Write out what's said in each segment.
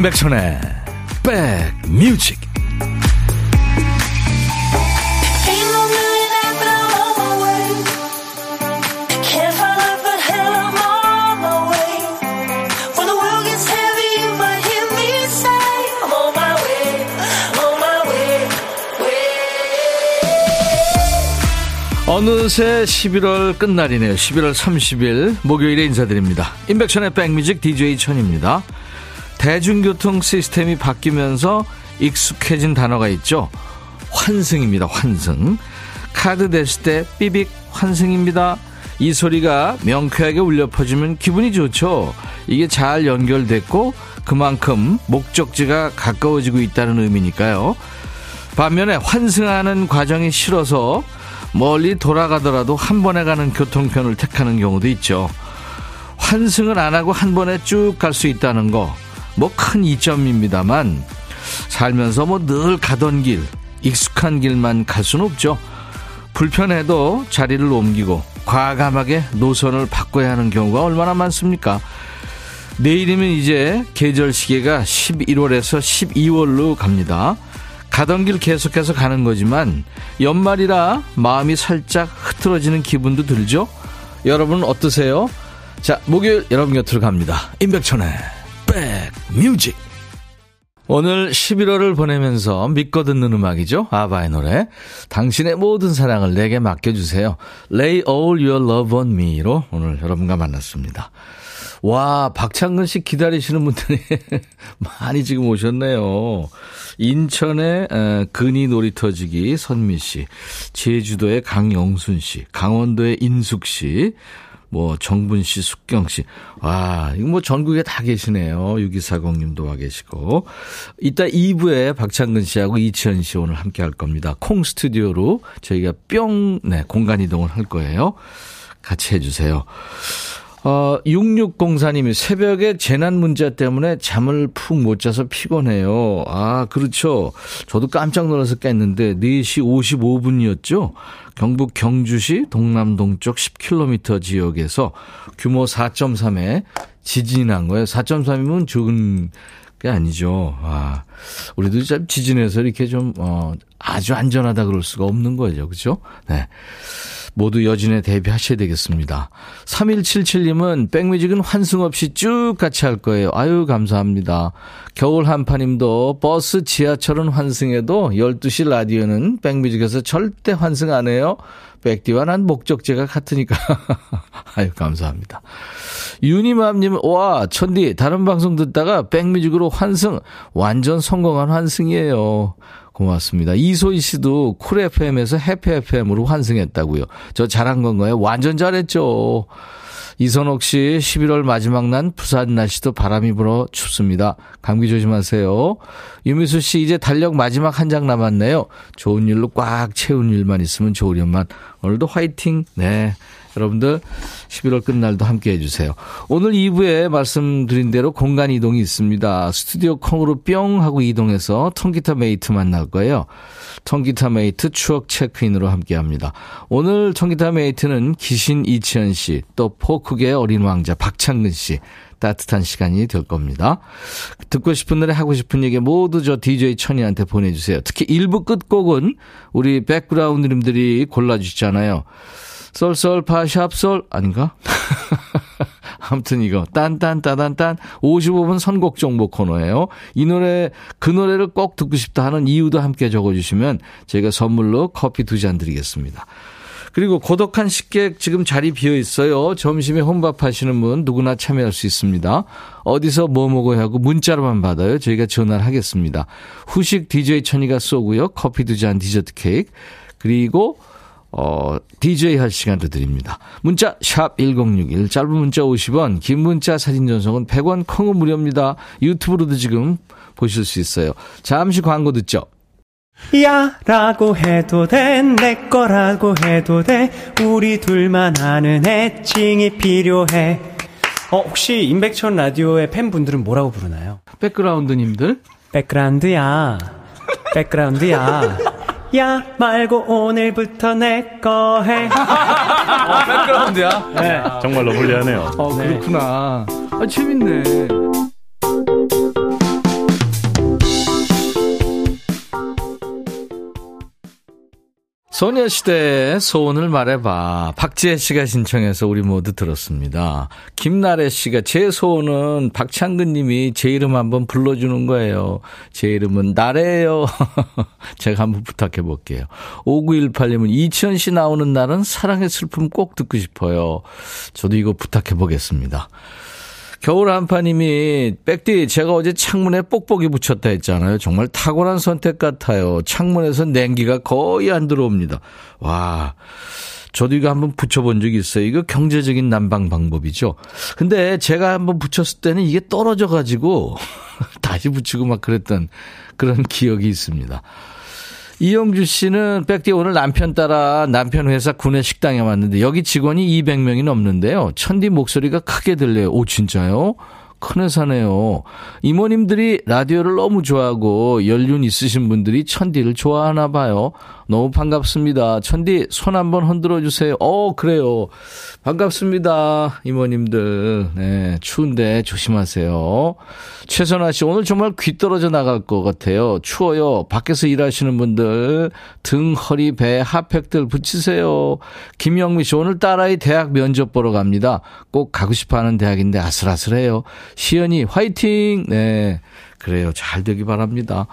임백천의 백뮤직 어느새 11월 끝날이네요. 11월 30일 목요일에 인사드립니다. 임백천의 백뮤직 DJ 천입니다. 대중교통 시스템이 바뀌면서 익숙해진 단어가 있죠. 환승입니다. 환승. 카드 댔을 때 삐빅 환승입니다. 이 소리가 명쾌하게 울려 퍼지면 기분이 좋죠. 이게 잘 연결됐고 그만큼 목적지가 가까워지고 있다는 의미니까요. 반면에 환승하는 과정이 싫어서 멀리 돌아가더라도 한 번에 가는 교통편을 택하는 경우도 있죠. 환승을 안 하고 한 번에 쭉 갈 수 있다는 거, 뭐 큰 이점입니다만, 살면서 뭐 늘 가던 길, 익숙한 길만 갈 수는 없죠. 불편해도 자리를 옮기고 과감하게 노선을 바꿔야 하는 경우가 얼마나 많습니까? 내일이면 이제 계절 시계가 11월에서 12월로 갑니다. 가던 길 계속해서 가는 거지만 연말이라 마음이 살짝 흐트러지는 기분도 들죠? 여러분 어떠세요? 자, 목요일 여러분 곁으로 갑니다. 임백천의 백 뮤직. 오늘 11월을 보내면서 믿고 듣는 음악이죠. 아바의 노래. 당신의 모든 사랑을 내게 맡겨주세요. Lay all your love on me로 오늘 여러분과 만났습니다. 와, 박창근 씨 기다리시는 분들이 많이 지금 오셨네요. 인천의 근이 놀이터지기 선미 씨, 제주도의 강영순 씨, 강원도의 인숙 씨, 뭐 정분 씨, 숙경 씨. 와, 이거 뭐 전국에 다 계시네요. 6240님도 와 계시고. 이따 2부에 박창근 씨하고 이치현 씨 오늘 함께 할 겁니다. 콩 스튜디오로 저희가 뿅, 네, 공간 이동을 할 거예요. 같이 해주세요. 어, 6604님이 새벽에 재난 문자 때문에 잠을 푹 못 자서 피곤해요. 아, 그렇죠. 저도 깜짝 놀라서 깼는데 4시 55분이었죠. 경북 경주시 동남동쪽 10km 지역에서 규모 4.3의 지진이 난 거예요. 4.3이면 적은 게 아니죠. 아, 우리도 참 지진에서 이렇게 좀, 어, 아주 안전하다 그럴 수가 없는 거죠. 그죠? 네. 모두 여진에 대비하셔야 되겠습니다. 3177님은 백뮤직은 환승 없이 쭉 같이 할 거예요. 아유, 감사합니다. 겨울 한파님도 버스 지하철은 환승해도 12시 라디오는 백뮤직에서 절대 환승 안 해요. 백디와 난 목적지가 같으니까. 아유, 감사합니다. 유니맘님, 와, 천디, 다른 방송 듣다가 백뮤직으로 환승, 완전 성공한 환승이에요. 고맙습니다. 이소희 씨도 쿨 FM에서 해피 FM으로 환승했다고요. 저 잘한 건가요? 완전 잘했죠. 이선옥 씨, 11월 마지막 날 부산 날씨도 바람이 불어 춥습니다. 감기 조심하세요. 유미수 씨, 이제 달력 마지막 한 장 남았네요. 좋은 일로 꽉 채운 일만 있으면 좋으련만. 오늘도 화이팅. 네. 여러분들 11월 끝날도 함께 해주세요. 오늘 2부에 말씀드린 대로 공간 이동이 있습니다. 스튜디오 콩으로 뿅 하고 이동해서 통기타 메이트 만날 거예요. 통기타 메이트 추억 체크인으로 함께 합니다. 오늘 통기타 메이트는 기신 이치현 씨, 또 포크계 어린 왕자 박창근 씨. 따뜻한 시간이 될 겁니다. 듣고 싶은 노래 하고 싶은 얘기 모두 저 DJ 천이한테 보내주세요. 특히 1부 끝곡은 우리 백그라운드님들이 골라주시잖아요. 썰썰 파샵썰 아닌가? 아무튼 이거 딴딴따단딴 55분 선곡 정보 코너예요. 이 노래 그 노래를 꼭 듣고 싶다 하는 이유도 함께 적어주시면 저희가 선물로 커피 두 잔 드리겠습니다. 그리고 고독한 식객 지금 자리 비어 있어요. 점심에 혼밥 하시는 분 누구나 참여할 수 있습니다. 어디서 뭐 먹어야 하고 문자로만 받아요. 저희가 전화를 하겠습니다. 후식 DJ 천이가 쏘고요. 커피 두 잔 디저트 케이크 그리고 어, DJ 할 시간도 드립니다. 문자, 샵 1061, 짧은 문자 50원, 긴 문자 사진 전송은 100원, 콩은 무료입니다. 유튜브로도 지금 보실 수 있어요. 잠시 광고 듣죠. 야 라고 해도 돼 내 거라고 해도 돼 우리 둘만 아는 애칭이 필요해 어 혹시 임백천 라디오의 팬분들은 뭐라고 부르나요? 백그라운드님들 백그라운드야 백그라운드야 야 말고 오늘부터 내 거 해. 아, 백그라운드야? 네. 정말로 불리하네요. 어, 그렇구나. 아, 재밌네. 소녀시대의 소원을 말해봐. 박지혜 씨가 신청해서 우리 모두 들었습니다. 김나래 씨가 제 소원은 박창근 님이 제 이름 한번 불러주는 거예요. 제 이름은 나래예요. 제가 한번 부탁해 볼게요. 5918님은 이치현 씨 나오는 날은 사랑의 슬픔 꼭 듣고 싶어요. 저도 이거 부탁해 보겠습니다. 겨울 한파님이 백디 제가 어제 창문에 뽁뽁이 붙였다 했잖아요. 정말 탁월한 선택 같아요. 창문에서 냉기가 거의 안 들어옵니다. 와. 저도 이거 한번 붙여본 적이 있어요. 이거 경제적인 난방 방법이죠. 근데 제가 한번 붙였을 때는 이게 떨어져가지고 다시 붙이고 막 그랬던 그런 기억이 있습니다. 이영주 씨는 백디 오늘 남편 따라 남편 회사 구내 식당에 왔는데 여기 직원이 200명이 넘는데요. 천디 목소리가 크게 들려요. 오 진짜요? 큰 회사네요. 이모님들이 라디오를 너무 좋아하고 연륜 있으신 분들이 천디를 좋아하나 봐요. 너무 반갑습니다. 천디 손 한번 흔들어 주세요. 어, 그래요. 반갑습니다. 이모님들. 네, 추운데 조심하세요. 최선아 씨, 오늘 정말 귀 떨어져 나갈 것 같아요. 추워요. 밖에서 일하시는 분들 등, 허리, 배, 핫팩들 붙이세요. 김영미 씨, 오늘 딸아이 대학 면접 보러 갑니다. 꼭 가고 싶어 하는 대학인데 아슬아슬해요. 시연이 화이팅! 네. 그래요. 잘 되기 바랍니다.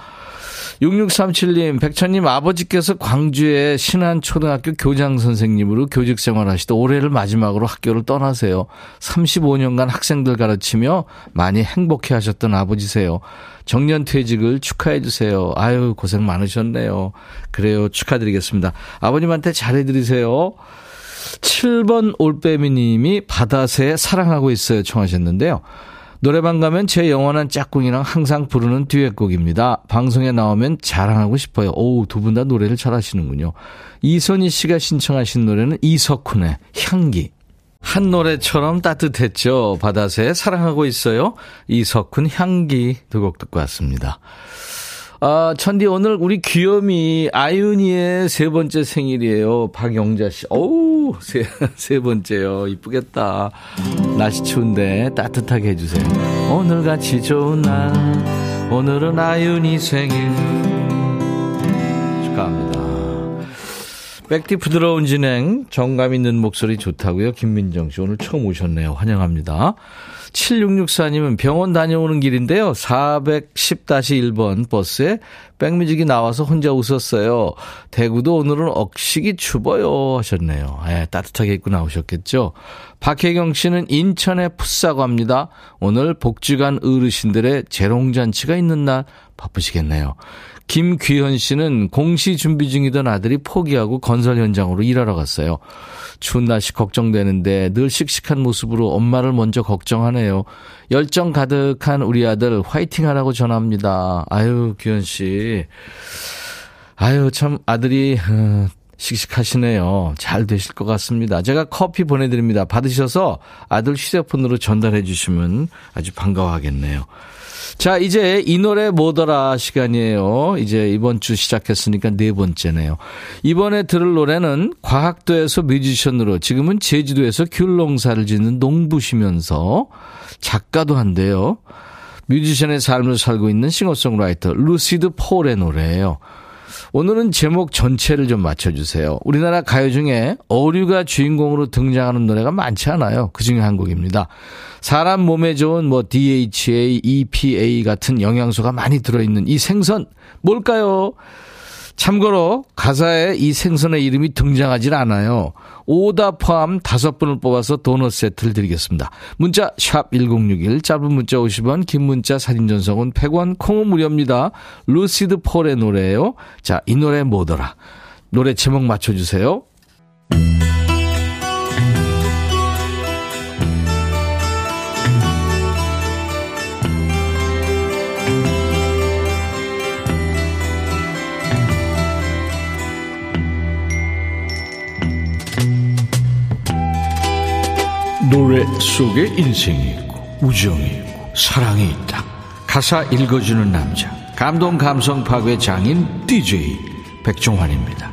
6637님, 백천님 아버지께서 광주의 신안초등학교 교장 선생님으로 교직 생활하시다 올해를 마지막으로 학교를 떠나세요. 35년간 학생들 가르치며 많이 행복해 하셨던 아버지세요. 정년 퇴직을 축하해 주세요. 아유, 고생 많으셨네요. 그래요. 축하드리겠습니다. 아버님한테 잘해 드리세요. 7번 올빼미 님이 바다새 사랑하고 있어요. 청하셨는데요. 노래방 가면 제 영원한 짝꿍이랑 항상 부르는 듀엣곡입니다. 방송에 나오면 자랑하고 싶어요. 오, 두분 다 노래를 잘하시는군요. 이선희 씨가 신청하신 노래는 이석훈의 향기. 한 노래처럼 따뜻했죠. 바다새 사랑하고 있어요. 이석훈 향기 두 곡 듣고 왔습니다. 아, 천디 오늘 우리 귀염이 아윤이의 세 번째 생일이에요. 박영자 씨. 어우, 세, 세 번째요. 이쁘겠다. 날씨 추운데 따뜻하게 해주세요. 오늘 같이 좋은 날. 오늘은 아윤이 생일. 백티 부드러운 진행, 정감 있는 목소리 좋다고요. 김민정 씨 오늘 처음 오셨네요. 환영합니다. 7664님은 병원 다녀오는 길인데요. 410-1번 버스에 백뮤직이 나와서 혼자 웃었어요. 대구도 오늘은 억식이 추워요 하셨네요. 예, 따뜻하게 입고 나오셨겠죠. 박혜경 씨는 인천에 풋사고 합니다. 오늘 복지관 어르신들의 재롱잔치가 있는 날 바쁘시겠네요. 김귀현 씨는 공시 준비 중이던 아들이 포기하고 건설 현장으로 일하러 갔어요. 추운 날씨 걱정되는데 늘 씩씩한 모습으로 엄마를 먼저 걱정하네요. 열정 가득한 우리 아들 화이팅 하라고 전합니다. 아유, 규현 씨. 아유, 참 아들이 어, 씩씩하시네요. 잘 되실 것 같습니다. 제가 커피 보내드립니다. 받으셔서 아들 휴대폰으로 전달해 주시면 아주 반가워하겠네요. 자, 이제 이 노래 뭐더라 시간이에요. 이제 이번 주 시작했으니까 네 번째네요. 이번에 들을 노래는 과학도에서 뮤지션으로 지금은 제주도에서 귤 농사를 짓는 농부시면서 작가도 한데요. 뮤지션의 삶을 살고 있는 싱어송라이터 루시드 폴의 노래예요. 오늘은 제목 전체를 좀 맞춰주세요. 우리나라 가요 중에 어류가 주인공으로 등장하는 노래가 많지 않아요. 그 중에 한 곡입니다. 사람 몸에 좋은 뭐 DHA, EPA 같은 영양소가 많이 들어있는 이 생선 뭘까요? 참고로 가사에 이 생선의 이름이 등장하질 않아요. 오다 포함 다섯 분을 뽑아서 도넛 세트를 드리겠습니다. 문자 샵 1061, 짧은 문자 50원, 긴 문자 사진 전송은 100원, 콩은 무료입니다. 루시드 폴의 노래예요. 자, 이 노래 뭐더라? 노래 제목 맞춰주세요. 노래 속에 인생이 있고 우정이 있고 사랑이 있다. 가사 읽어주는 남자 감동 감성 파괴 장인 DJ 백종환입니다.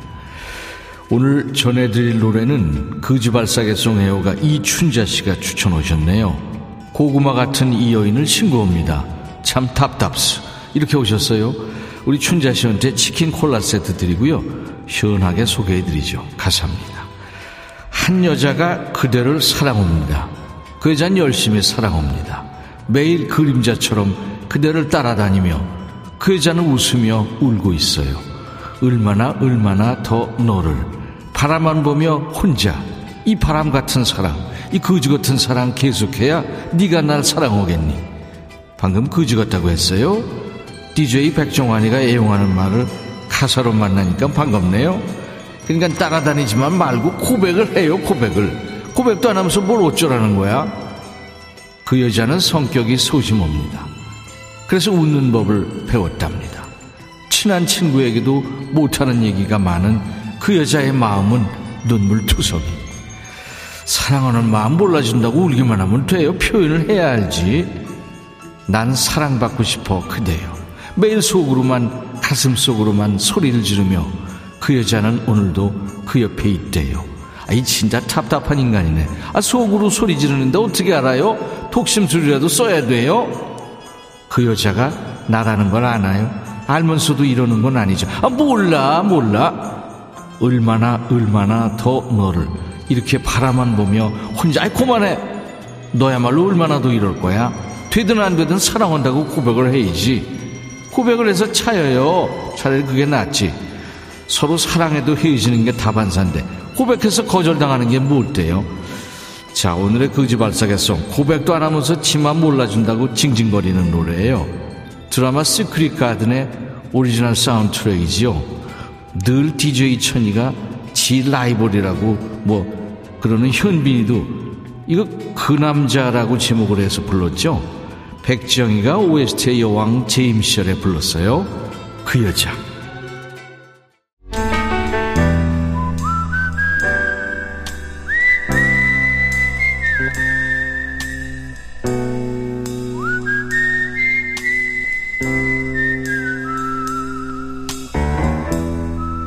오늘 전해드릴 노래는 거지발사계송 애호가 이춘자 씨가 추천 오셨네요. 고구마 같은 이 여인을 신고합니다. 참 답답스. 이렇게 오셨어요. 우리 춘자 씨한테 치킨 콜라 세트 드리고요. 시원하게 소개해드리죠. 가사입니다. 한 여자가 그대를 사랑합니다. 그 여자는 열심히 사랑합니다. 매일 그림자처럼 그대를 따라다니며 그 여자는 웃으며 울고 있어요. 얼마나 얼마나 더 너를 바라만 보며 혼자 이 바람 같은 사랑 이 거지 같은 사랑 계속해야 네가 날 사랑하겠니 방금 거지 같다고 했어요 DJ 백종환이가 애용하는 말을 가사로 만나니까 반갑네요 그러니까 따라다니지만 말고 고백을 해요 고백을. 고백도 안 하면서 뭘 어쩌라는 거야? 그 여자는 성격이 소심합니다. 그래서 웃는 법을 배웠답니다. 친한 친구에게도 못하는 얘기가 많은 그 여자의 마음은 눈물 투성이. 사랑하는 마음 몰라준다고 울기만 하면 돼요. 표현을 해야 알지. 난 사랑받고 싶어 그대요 매일 속으로만 가슴 속으로만 소리를 지르며 그 여자는 오늘도 그 옆에 있대요. 아이 진짜 답답한 인간이네. 아 속으로 소리 지르는데 어떻게 알아요? 독심 소리라도 써야 돼요? 그 여자가 나라는 걸 아나요? 알면서도 이러는 건 아니죠. 아 몰라 몰라. 얼마나 얼마나 더 너를 이렇게 바라만 보며 혼자 아이 그만해. 너야말로 얼마나 더 이럴 거야? 되든 안 되든 사랑한다고 고백을 해야지. 고백을 해서 차여요. 차라리 그게 낫지 서로 사랑해도 헤어지는 게 다반사인데 고백해서 거절당하는 게 어때요 자 오늘의 거지발싸개 song 고백도 안 하면서 지 맘 몰라준다고 징징거리는 노래예요 드라마 시크릿 가든의 오리지널 사운드 트랙이지요 늘 DJ 천이가 지 라이벌이라고 뭐 그러는 현빈이도 이거 그 남자라고 제목을 해서 불렀죠. 백지영이가 OST의 여왕 제임시절에 불렀어요. 그 여자.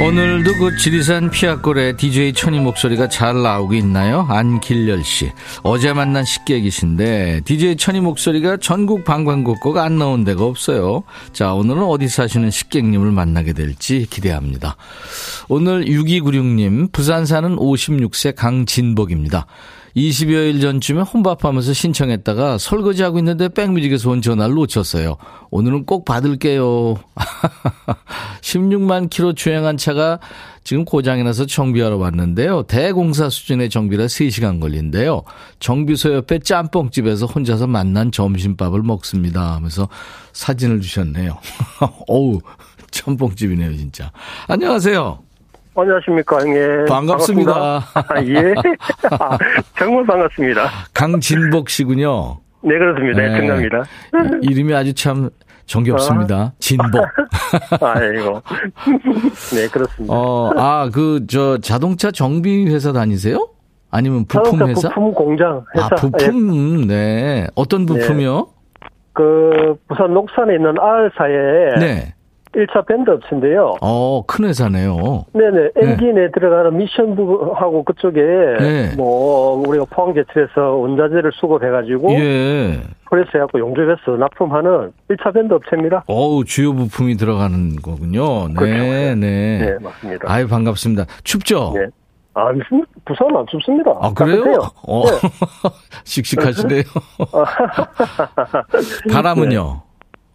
오늘도 그 지리산 피아골에 DJ 천이 목소리가 잘 나오고 있나요? 안길열 씨. 어제 만난 식객이신데 DJ 천이 목소리가 전국 방방곡곡 안 나온 데가 없어요. 자, 오늘은 어디 사시는 식객님을 만나게 될지 기대합니다. 오늘 6296님, 부산 사는 56세 강진복입니다. 20여일 전쯤에 혼밥하면서 신청했다가 설거지하고 있는데 백뮤직에서 온 전화를 놓쳤어요. 오늘은 꼭 받을게요. 16만 킬로 주행한 차가 지금 고장이 나서 정비하러 왔는데요. 대공사 수준의 정비라 3시간 걸린대요. 정비소 옆에 짬뽕집에서 혼자서 만난 점심밥을 먹습니다. 하면서 사진을 주셨네요. 어우, 짬뽕집이네요, 진짜. 안녕하세요. 안녕하십니까, 형님. 반갑습니다. 반갑습니다. 아, 예. 아, 정말 반갑습니다. 강진복 씨군요. 네, 그렇습니다. 네. 정답니다. 이름이 아주 참 정겹습니다. 진복. 아이고. 네, 그렇습니다. 어, 아, 그, 저, 자동차 정비 회사 다니세요? 아니면 부품 자동차 회사? 부품 공장 회사. 아, 부품, 예. 네. 어떤 부품이요? 그, 부산 녹산에 있는 R사에 네. 1차 벤더 업체인데요. 어, 큰 회사네요. 네네, 엔진에 들어가는 미션부하고 그쪽에, 네. 뭐, 우리가 포항 제철에서 원자재를 수급해가지고, 예. 프레스 해갖고 용접해서 납품하는 1차 벤더 업체입니다. 어우, 주요 부품이 들어가는 거군요. 네, 그렇죠. 네. 네, 맞습니다. 아유, 반갑습니다. 춥죠? 네. 아, 무슨, 부산은 안 춥습니다. 아, 그래요? 어, 네. 씩씩하시네요. 바람은요?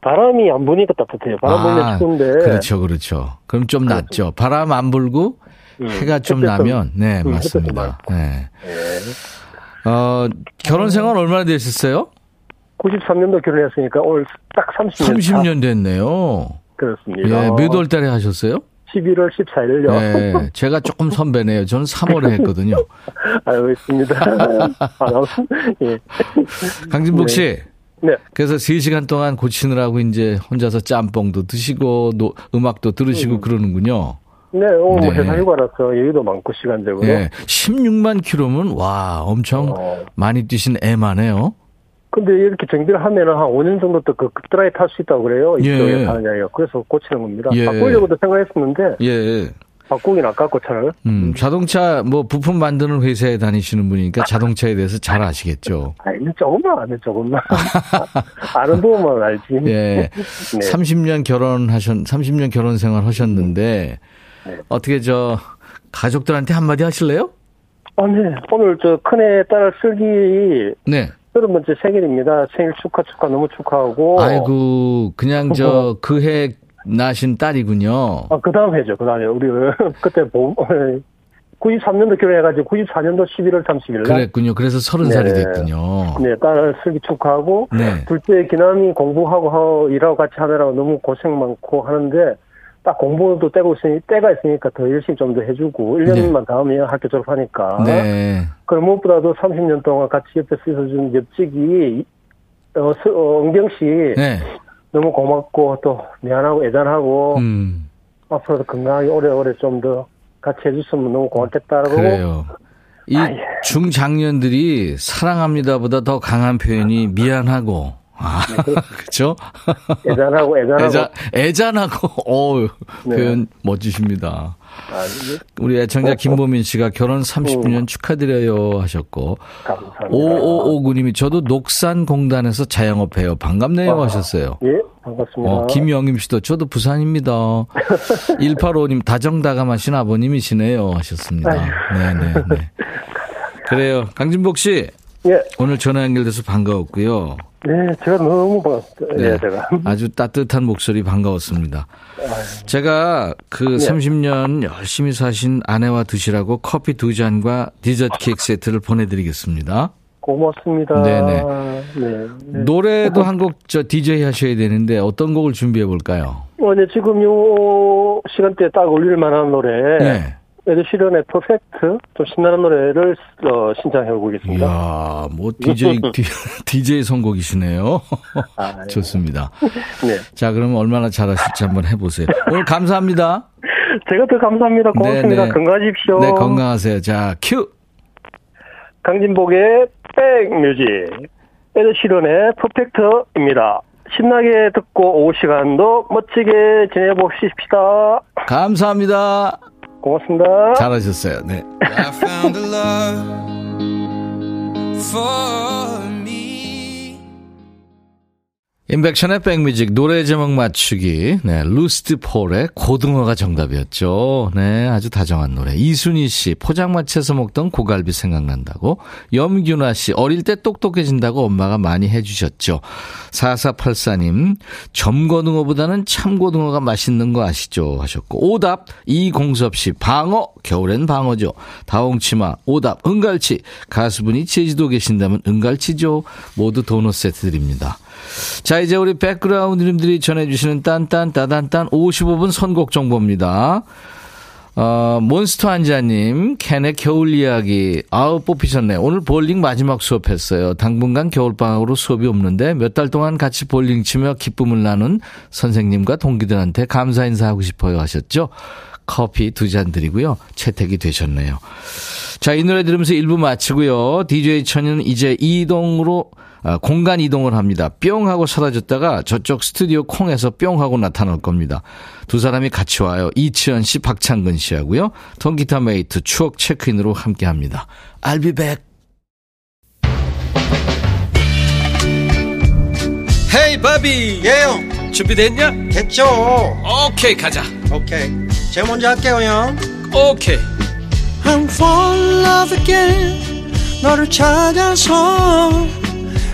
바람이 안 부니까 따뜻해요. 바람 불면 추운데. 그렇죠, 그렇죠. 그럼 좀 낫죠. 바람 안 불고 음, 해가 좀 나면, 네, 음, 맞습니다. 네. 네. 어, 결혼 생활 얼마나 되셨어요? 93년도 결혼했으니까 오늘 딱 30년. 30년 됐네요. 그렇습니다. 예, 몇 월 달에 하셨어요? 11월 14일요. 네, 제가 조금 선배네요. 저는 3월에 했거든요. 알고 있습니다. 아, 예. 강진복 씨. 네. 그래서 3시간 동안 고치느라고 이제 혼자서 짬뽕도 드시고 노- 음악도 들으시고 그러는군요. 네, 뭐 네. 회사 휴가라서 여유도 많고 시간적으로. 예. 16만 킬로면 와, 엄청 어. 많이 뛰신 애만해요. 근데 이렇게 정비를 하면은 한 5년 정도 또그 드라이 탈 수 있다고 그래요. 예. 이쪽에 가느냐요. 그래서 고치는 겁니다. 예. 바꾸려고도 생각했었는데 예. 바꾸긴 아깝고 차를. 음, 자동차 뭐 부품 만드는 회사에 다니시는 분이니까 자동차에 대해서 잘 아시겠죠. 아니, 조금만 아네, 조금만. 아는 부분만 알지. 예. 네. 30년 결혼하셨, 30년 결혼 생활 하셨는데, 네. 어떻게 저, 가족들한테 한마디 하실래요? 아, 네. 오늘 저 큰애 딸 슬기 네. 서른 번째 생일입니다. 생일 축하 축하 너무 축하하고. 아이고, 그냥 저, 그 해 나신 딸이군요. 아, 그 다음 해죠. 그 다음에 우리 그때 봄 93년도 결혼해가지고 94년도 11월 30일 날. 그랬군요. 그래서 서른 살이 네. 됐군요. 네, 딸 슬기 축하하고. 네. 둘째 기남이 공부하고 하고 일하고 같이 하느라고 너무 고생 많고 하는데 딱 공부도 떼고 있으니 때가 있으니까 더 열심히 좀 더 해주고 1년만 더 하면 학교 졸업하니까. 네. 그럼 무엇보다도 30년 동안 같이 옆에 있어준 옆집이 어, 스- 어, 은경 씨 네. 너무 고맙고 또 미안하고 애잔하고 음, 앞으로도 건강하게 오래오래 좀 더 같이 해줬으면 너무 고맙겠다라고. 그래요. 이 아, 예. 중장년들이 사랑합니다보다 더 강한 표현이 미안하고, 아, 그죠? 애잔하고 애잔하고. 애잔, 애잔하고, 어우, 네. 표현 멋지십니다. 아, 우리 애청자 어, 어. 김보민 씨가 결혼 30주년 축하드려요 하셨고, 감사합니다. 5559님이 저도 녹산공단에서 자영업해요. 반갑네요 아. 하셨어요. 예, 반갑습니다. 어, 김영임 씨도 저도 부산입니다. 185님 다정다감하신 아버님이시네요 하셨습니다. 네네네. 그래요. 강진복 씨 예, 오늘 전화 연결돼서 반가웠고요. 네, 제가 너무 반갑습니다. 네. 예, 제가. 아주 따뜻한 목소리 반가웠습니다. 제가 그 네. 30년 열심히 사신 아내와 드시라고 커피 두 잔과 디저트 케이크 세트를 보내드리겠습니다. 고맙습니다. 네네. 네. 네. 노래도 한 곡 저 DJ 하셔야 되는데 어떤 곡을 준비해 볼까요? 어, 네, 지금 요 시간대에 딱 올릴 만한 노래. 네. 에드시런의 퍼펙트, 좀 신나는 노래를 어, 신청해 보겠습니다. 이야, 뭐 DJ DJ 선곡이시네요. 아, 예. 좋습니다. 네. 자, 그럼 얼마나 잘하실지 한번 해보세요. 오늘 감사합니다. 제가 더 감사합니다. 고맙습니다. 네네. 건강하십시오. 네, 건강하세요. 자, 큐. 강진복의 백뮤직, 에드시런의 퍼펙트입니다. 신나게 듣고 오후 시간도 멋지게 지내봅시다. 감사합니다. 고맙습니다. 잘하셨어요. 네. 임백천의 백뮤직 노래 제목 맞추기. 네, 루시드폴의 고등어가 정답이었죠. 네, 아주 다정한 노래. 이순희 씨, 포장마차에서 먹던 고갈비 생각난다고. 염균아 씨, 어릴 때 똑똑해진다고 엄마가 많이 해주셨죠. 4484님, 점고등어보다는 참고등어가 맛있는 거 아시죠? 하셨고. 오답, 이공섭 씨, 방어, 겨울엔 방어죠. 다홍치마, 오답, 은갈치. 가수분이 제주도 계신다면 은갈치죠. 모두 도넛 세트 드립니다. 자, 이제 우리 백그라운드님들이 전해주시는 딴딴, 따단딴 55분 선곡 정보입니다. 어, 몬스터 한자님, 캔의 겨울 이야기. 아우, 뽑히셨네. 오늘 볼링 마지막 수업했어요. 당분간 겨울방학으로 수업이 없는데 몇 달 동안 같이 볼링 치며 기쁨을 나눈 선생님과 동기들한테 감사 인사하고 싶어요 하셨죠? 커피 두 잔 드리고요. 채택이 되셨네요. 자, 이 노래 들으면서 1부 마치고요. DJ 천이는 이제 이동으로 아, 공간 이동을 합니다. 뿅 하고 사라졌다가 저쪽 스튜디오 콩에서 뿅 하고 나타날 겁니다. 두 사람이 같이 와요. 이치현 씨, 박창근 씨 하고요. 통기타 메이트 추억 체크인으로 함께 합니다. I'll be back. Hey Bobby 예 형 준비됐냐? 됐죠 오케이 가자 오케이 제가 먼저 할게요 형 오케이 I'm fall in love again 너를 찾아서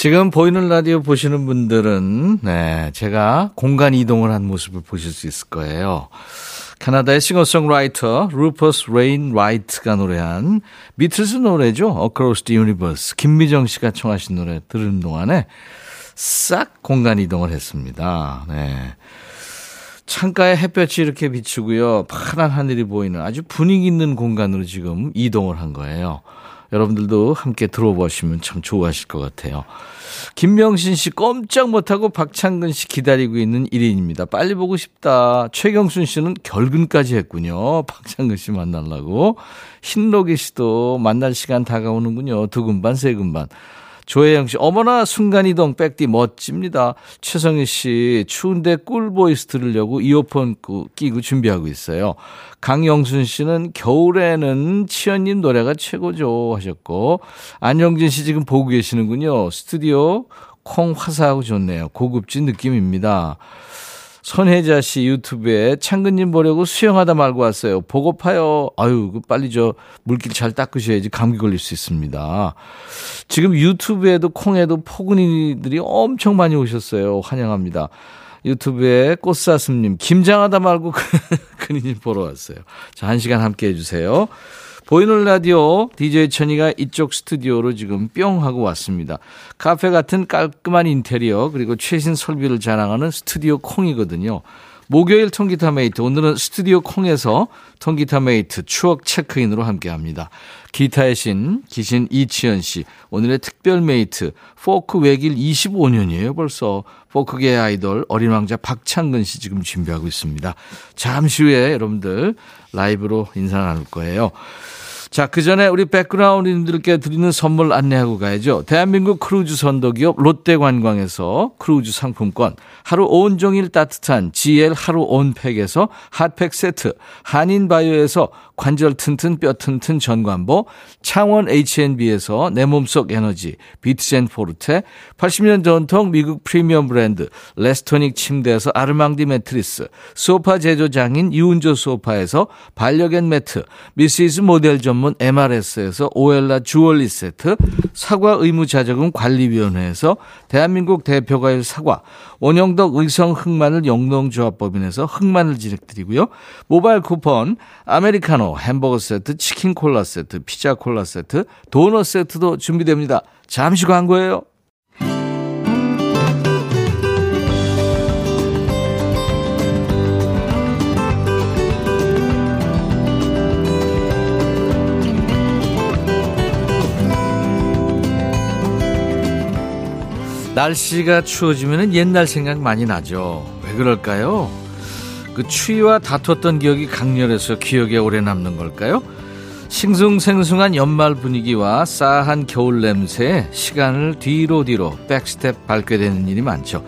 지금 보이는 라디오 보시는 분들은 네, 제가 공간 이동을 한 모습을 보실 수 있을 거예요. 캐나다의 싱어송라이터 루퍼스 웨인라이트가 노래한 비틀스 노래죠. Across the Universe. 김미정 씨가 청하신 노래 들은 동안에 싹 공간 이동을 했습니다. 네. 창가에 햇볕이 이렇게 비추고요. 파란 하늘이 보이는 아주 분위기 있는 공간으로 지금 이동을 한 거예요. 여러분들도 함께 들어보시면 참 좋아하실 것 같아요. 김명신 씨 꼼짝 못하고 박창근 씨 기다리고 있는 1인입니다. 빨리 보고 싶다. 최경순 씨는 결근까지 했군요. 박창근 씨 만나려고. 신로기 씨도 만날 시간 다가오는군요. 두근반, 세근반. 조혜영 씨, 어머나 순간이동 백디 멋집니다. 최성희 씨, 추운데 꿀보이스 들으려고 이어폰 끼고 준비하고 있어요. 강영순 씨는 겨울에는 치현님 노래가 최고죠 하셨고, 안영진 씨 지금 보고 계시는군요. 스튜디오 콩 화사하고 좋네요. 고급진 느낌입니다. 손혜자 씨 유튜브에 창근님 보려고 수영하다 말고 왔어요. 보고파요. 아유, 그 빨리 저 물기 잘 닦으셔야지 감기 걸릴 수 있습니다. 지금 유튜브에도 콩에도 포근이들이 엄청 많이 오셨어요. 환영합니다. 유튜브에 꽃사슴님, 김장하다 말고 근이님 보러 왔어요. 자, 한 시간 함께 해주세요. 보이는 라디오 DJ 천이가 이쪽 스튜디오로 지금 뿅 하고 왔습니다. 카페 같은 깔끔한 인테리어 그리고 최신 설비를 자랑하는 스튜디오 콩이거든요. 목요일 통기타 메이트 오늘은 스튜디오 콩에서 통기타 메이트 추억 체크인으로 함께합니다. 기타의 신 기신 이치현 씨 오늘의 특별 메이트 포크 외길 25년이에요 벌써 포크계 아이돌 어린 왕자 박창근 씨 지금 준비하고 있습니다. 잠시 후에 여러분들 라이브로 인사 나눌 거예요. 자, 그 전에 우리 백그라운드님들께 드리는 선물 안내하고 가야죠. 대한민국 크루즈 선도기업 롯데관광에서 크루즈 상품권, 하루 온종일 따뜻한 GL 하루 온팩에서 핫팩 세트, 한인바이오에서 관절 튼튼 뼈 튼튼 전관보, 창원 H&B에서 내 몸속 에너지, 비트젠 포르테, 80년 전통 미국 프리미엄 브랜드 레스토닉 침대에서 아르망디 매트리스, 소파 제조장인 유운조 소파에서 반려견 매트, 미시즈 모델 전문 MRS에서 오엘라 주얼리 세트, 사과 의무자조금 관리위원회에서 대한민국 대표과일 사과, 원영덕 의성 흑마늘 영농조합법인에서 흑마늘 진행드리고요. 모바일 쿠폰, 아메리카노, 햄버거 세트, 치킨 콜라 세트, 피자 콜라 세트, 도넛 세트도 준비됩니다. 잠시 광고예요. 날씨가 추워지면 옛날 생각 많이 나죠. 왜 그럴까요? 그 추위와 다퉜던 기억이 강렬해서 기억에 오래 남는 걸까요? 싱숭생숭한 연말 분위기와 싸한 겨울 냄새에 시간을 뒤로 뒤로 백스텝 밟게 되는 일이 많죠.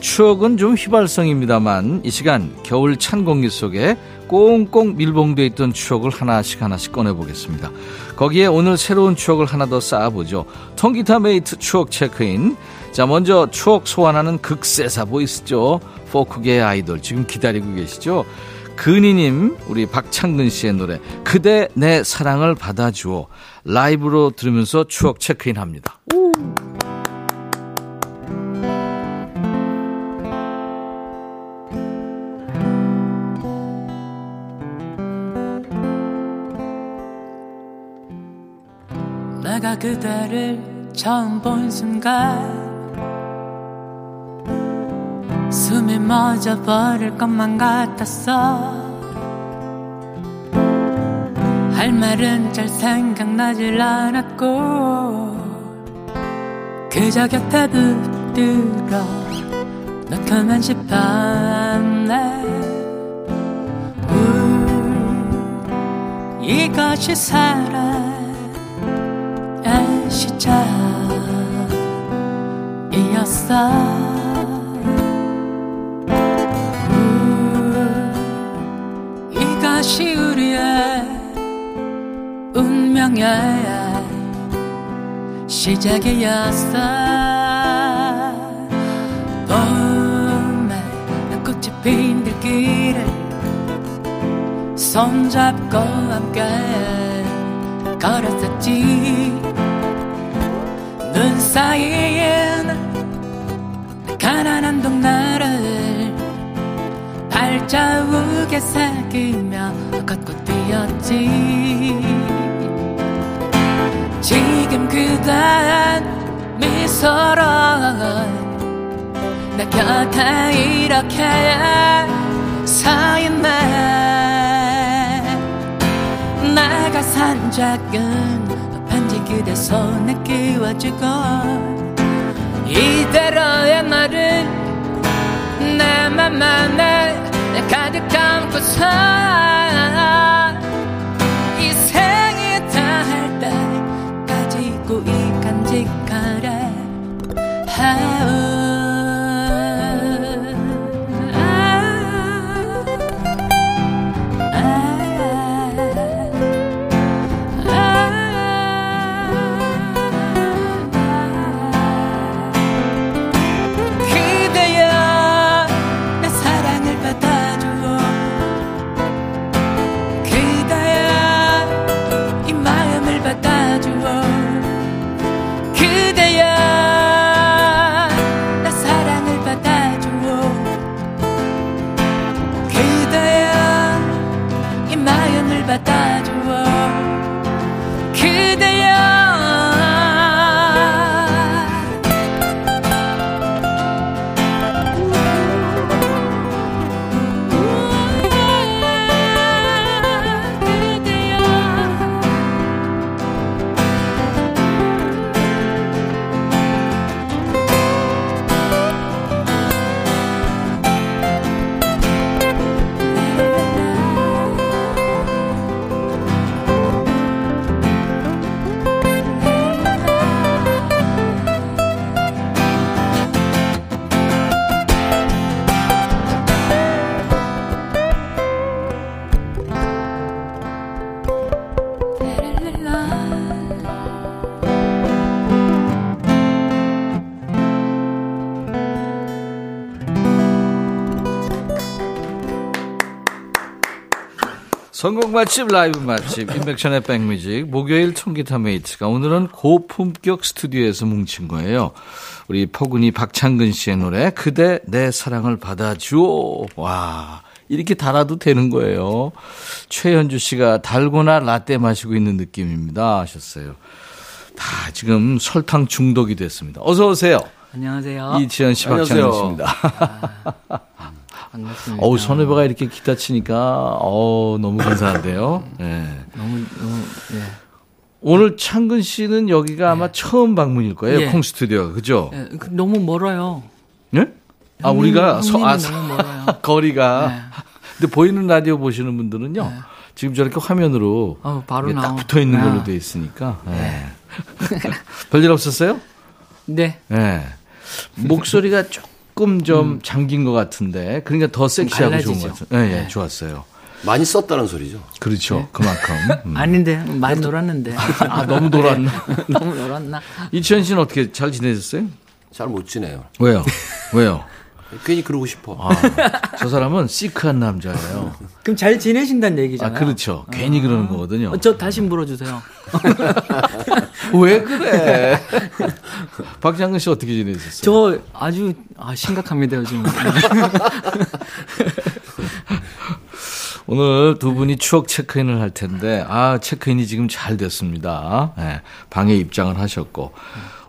추억은 좀 휘발성입니다만 이 시간 겨울 찬 공기 속에 꽁꽁 밀봉되어 있던 추억을 하나씩 하나씩 꺼내보겠습니다. 거기에 오늘 새로운 추억을 하나 더 쌓아보죠. 통기타 메이트 추억 체크인. 자, 먼저 추억 소환하는 극세사 보이스죠. 포크계의 아이돌 지금 기다리고 계시죠? 근희님, 우리 박창근 씨의 노래 그대 내 사랑을 받아주오 라이브로 들으면서 추억 체크인 합니다. 내가 그대를 처음 본 순간 숨이 멎어 버릴 것만 같았어. 할 말은 잘 생각나질 않았고 그저 곁에 붙들어 놓고만 싶었네. 우, 이것이 사랑의 시작이었어 운명의 시작이었어 봄에 꽃이 핀 들길을 손잡고 함께 걸었었지. 눈 사이엔 가난한 동네를 발자국에 새기며 걷고 뛰었지 지금 그댄 미소로 내 곁에 이렇게 쌓인 날 나가 산 작은 편지 그대 손에 끼워주고 이대로의 나를 내맘 안에 가득 담고서 때까지 꾸이 간직하래. 그대 선곡 맛집 라이브 맛집 임백천의 백뮤직 목요일 통기타 메이트가 오늘은 고품격 스튜디오에서 뭉친 거예요. 우리 포근이 박창근 씨의 노래 그대 내 사랑을 받아주오. 와 이렇게 달아도 되는 거예요. 최현주 씨가 달고나 라떼 마시고 있는 느낌입니다 하셨어요. 다 지금 설탕 중독이 됐습니다. 어서 오세요. 안녕하세요. 이치현 씨, 박창근 씨입니다. 반갑습니다. 어우, 선후배가 이렇게 기타 치니까, 어우, 너무 감사한데요. 예. 너무 너무 예. 오늘 창근 씨는 여기가 아마 처음 방문일 거예요. 예. 콩 스튜디오가. 그죠? 예, 그 너무 멀어요. 예? 아, 형님, 우리가 서, 아. 거리가. 네. 근데 보이는 라디오 보시는 분들은요. 지금 저렇게 화면으로 어, 바로 딱 붙어 있는 걸로 아. 돼 있으니까. 예. 별일 없었어요? 네. 예. 목소리가 조금 좀 잠긴 것 같은데, 그러니까 더 섹시하고 좋은 것 달라지죠. 같아요. 예, 예, 좋았어요. 많이 썼다는 소리죠. 그렇죠. 그만큼. 음. 아닌데 많이 놀았는데. 아, 너무 놀았나? 너무 놀았나? 이치현 씨는 어떻게 잘 지내셨어요? 잘 못 지내요. 왜요? 왜요? 괜히 그러고 싶어. 아, 저 사람은 시크한 남자예요. 그럼 잘 지내신다는 아, 얘기잖아요. 그렇죠. 괜히 그러는 거거든요. 어, 저 다시 물어주세요. 왜 그래? 박장근 씨 어떻게 지내셨어요? 저 아주 아, 심각합니다 요즘. 오늘 두 분이 추억 체크인을 할 텐데, 아, 체크인이 지금 잘 됐습니다. 네, 방에 입장을 하셨고.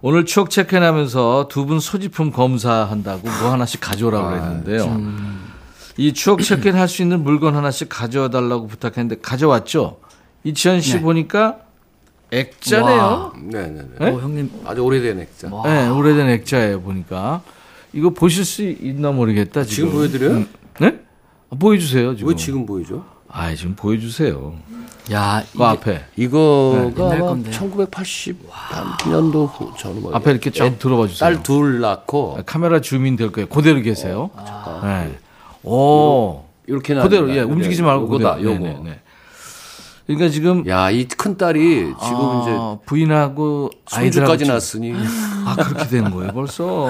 오늘 추억 체크인 하면서 두 분 소지품 검사한다고 뭐 하나씩 가져오라고 그랬는데요. 이 추억 체크인 할 수 있는 물건 하나씩 가져와 달라고 부탁했는데, 가져왔죠? 이치현 씨 네. 보니까 액자래요. 네네네. 네? 어, 형님 아주 오래된 액자. 네, 오래된 액자예요, 보니까. 이거 보실 수 있나 모르겠다, 지금. 지금 보여드려요? 음, 네? 아, 보여주세요, 지금. 왜 지금 보이죠? 아, 지금 보여주세요. 야 그 앞에. 이거가 옛날 아마 건데요. 1980년도 저는 뭐 앞에 이렇게 쭉 들어봐 주세요. 딸 둘 낳고 아, 카메라 줌인 될 거예요. 그대로 계세요. 네. 오. 이렇게 그대로. 예, 움직이지 네, 말고 그대로. 요거. 네, 네, 네. 그러니까 지금. 야, 이 큰 딸이 지금 이제 아, 부인하고 아이들하고. 손주까지 지금- 낳았으니 아, 그렇게 되는 거예요, 벌써.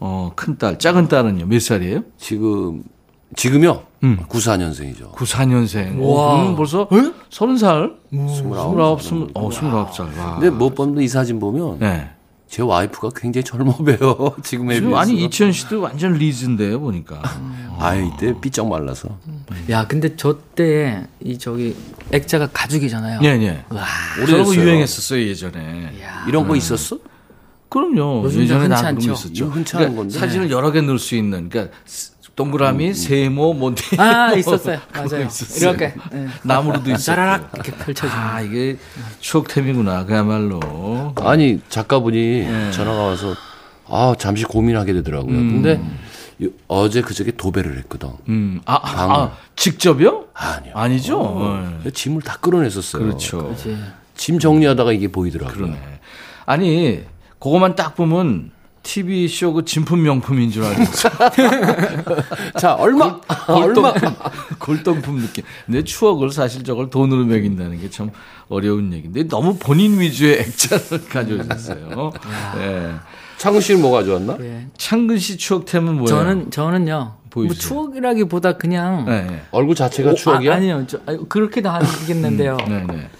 어, 큰 딸. 작은 딸은요, 몇 살이에요? 지금 지금요 음. 94년생이죠. 94년생. 와. 그러면 벌써 서른 살? 스물아홉. 스물아홉, 스물, 어, 스물아홉 살. 와. 근데 무엇보다 이 사진 보면 네. 제 와이프가 굉장히 젊어 보여. 지금에 지금 비해서. 아니, 이치현 씨도 완전 리즈인데요, 보니까. 아유, 이때 삐쩍 말라서. 야 근데 저때 이 저기 액자가 가죽이잖아요. 예, 예. 와. 저런 거 오래됐어요. 유행했었어요, 예전에. 야. 이런 거 있었어? 그럼요. 요즘 예전에 나 그런 거. 있었죠. 흔치 않은 그러니까 건데. 사진을 여러 개 넣을 수 있는, 그러니까 스- 동그라미, 세모, 몬테. 아 있었어요. 그거 맞아요. 있었어요. 이렇게 예. 나무로도 있었고. 짜라락 이렇게 펼쳐지는. 아, 이게 추억템이구나. 그야말로. 아니 작가분이 네. 전화가 와서 아 잠시 고민하게 되더라고요. 근데 요- 어제 그저께 도배를 했거든. 음. 아, 아. 아, 직접요? 아니요. 아니죠. 네. 그래서 짐을 다 끌어냈었어요. 그렇죠. 짐 정리하다가 이게 보이더라고요. 그러네. 아니, 그거만 딱 보면 TV쇼 그 진품 명품인 줄 알겠어. 자 얼마? 얼마? 골동품, 골동품 느낌. 근데 추억을 사실 저걸 돈으로 매긴다는 게 참 어려운 얘기인데 너무 본인 위주의 액자를 가져오셨어요. 네. 창훈 씨는 뭐 가져왔나? 예. 창근 씨 추억템은 뭐예요? 저는 저는요. 뭐 보여주세요. 추억이라기보다 그냥 네, 네. 얼굴 자체가 오, 추억이야? 아, 니요 저, 아니, 그렇게도 하겠는데요. 네, 네.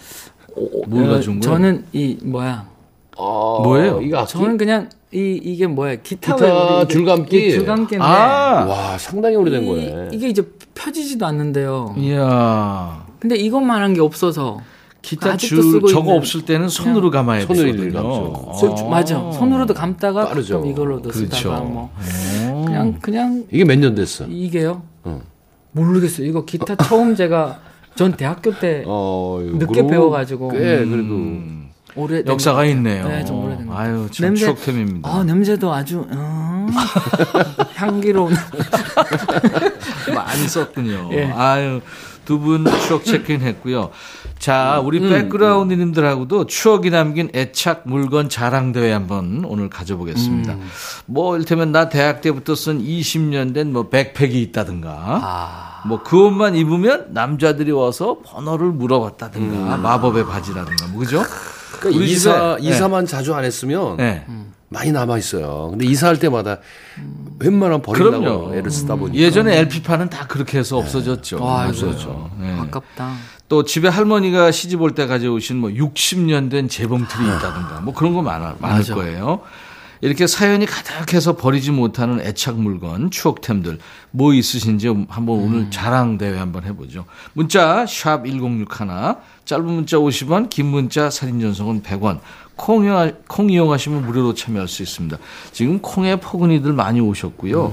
뭘 어, 가져온 거예요? 저는 이 뭐야? 아, 뭐예요? 이거 악기? 저는 그냥 이 이게 뭐야? 기타, 기타 줄감기? 이 줄감기인데 아, 와 상당히 오래된 이- 거네. 이게 이제 펴지지도 않는데요. 이야. 근데 이것만 한 게 없어서 기타 줄 쓰고 저거 있는 없을 때는 손으로 감아야 손으로 되거든요. 감죠. 어. 맞아. 손으로도 감다가 빠르죠. 가끔 이걸로도 그렇죠. 쓰다가 뭐 어. 그냥 그냥 이게 몇 년 됐어? 이게요. 어. 모르겠어요. 이거 기타 처음 제가 전 대학교 때 어, 늦게 배워가지고. 꽤 그래도 음, 오래 역사가 있네요. 네, 좀 오래된 것 아유, 참 냄새- 추억템입니다. 아 냄새도 아주 음, 향기로운. 많이 썼군요. 예. 아유, 두 분 추억 체크인 했고요. 자, 우리 음, 백그라운드님들하고도 추억이 담긴 애착 물건 자랑대회 한번 오늘 가져보겠습니다. 음. 뭐, 이를테면 나 대학 때부터 쓴 20년 된 뭐 백팩이 있다든가, 아. 뭐 그 옷만 입으면 남자들이 와서 번호를 물어봤다든가, 음. 마법의 바지라든가, 뭐, 그죠? 그러니까 우리 이사 집에- 이사만 자주 안 했으면 네. 많이 남아 있어요. 근데 이사할 때마다 웬만하면 버린다고 그럼요. 애를 쓰다 보니까 예전에 LP판은 다 그렇게 해서 없어졌죠. 와, 없어졌죠. 네. 아깝다. 또 집에 할머니가 시집 올 때 가져오신 뭐 60년 된 재봉틀이 있다든가 뭐 그런 거 많아, 많을 맞아. 거예요. 이렇게 사연이 가득해서 버리지 못하는 애착 물건, 추억템들 뭐 있으신지 한번 오늘 자랑 대회 한번 해보죠. 문자 샵 1061, 짧은 문자 50원, 긴 문자 사진 전송은 100원. 콩, 이용, 콩 이용하시면 무료로 참여할 수 있습니다. 지금 콩에 포근이들 많이 오셨고요.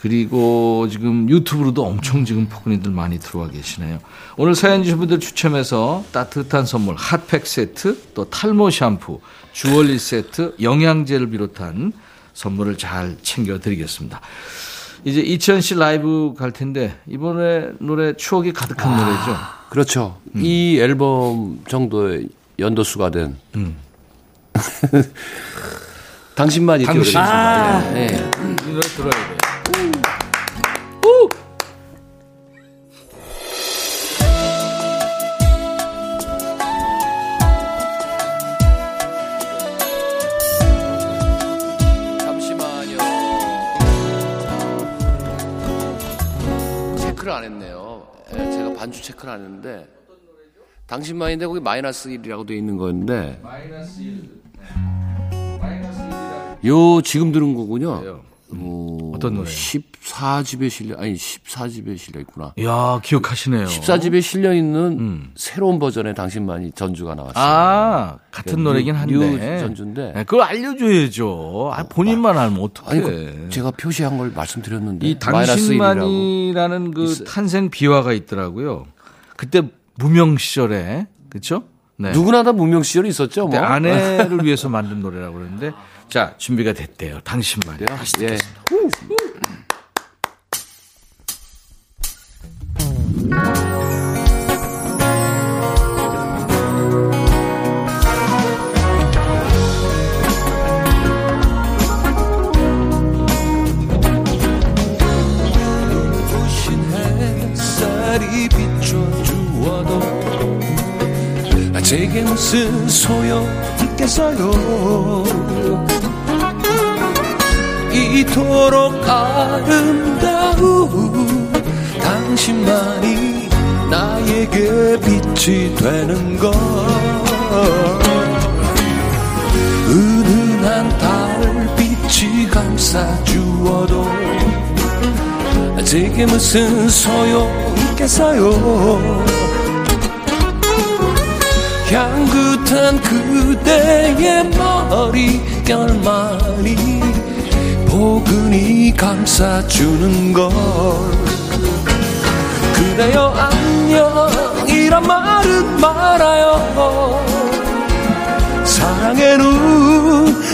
그리고 지금 유튜브로도 엄청 지금 포근이들 많이 들어와 계시네요. 오늘 사연 주신 분들 추첨해서 따뜻한 선물 핫팩 세트, 또 탈모 샴푸, 주얼리 세트, 영양제를 비롯한 선물을 잘 챙겨드리겠습니다. 이제 이천 씨 라이브 갈 텐데 이번에 노래 추억이 가득한 노래죠. 그렇죠. 이 앨범 정도의 연도수가 된 당신만이 당신. 뛰어들었습니다. 예. 이 노래 들어야 돼 반주 체크를 안 했는데 당신만인데 거기 마이너스 1이라고 돼 있는 건데 마이너스 1. 요 지금 들은 거군요. 어, 어떤 노래요? 14집에 실려 아니 14집에 실려 있구나. 이야, 기억하시네요. 14집에 실려 있는 새로운 버전의 당신만이 전주가 나왔어요. 아, 같은 노래긴 한데. new 전주인데. 네, 그걸 알려줘야죠. 아, 본인만 알면 어떡해. 아니 그 제가 표시한 걸 말씀드렸는데 이 마이너스 1이라고. 당신만이라는 그 탄생 비화가 있더라고요. 그때 무명 시절에, 그쵸? 네. 누구나 다 무명 시절이 있었죠. 뭐. 아내를 위해서 만든 노래라고 그러는데, 자, 준비가 됐대요. 당신만이. 다시 예. 제게 무슨 소용 있겠어요. 이토록 아름다운 당신만이 나에게 빛이 되는 것. 은은한 달빛이 감싸주어도 제게 무슨 소용 있겠어요 향긋한 그대의 머릿결만이 포근히 감싸주는 걸. 그대여 안녕이란 말은 말아요. 사랑의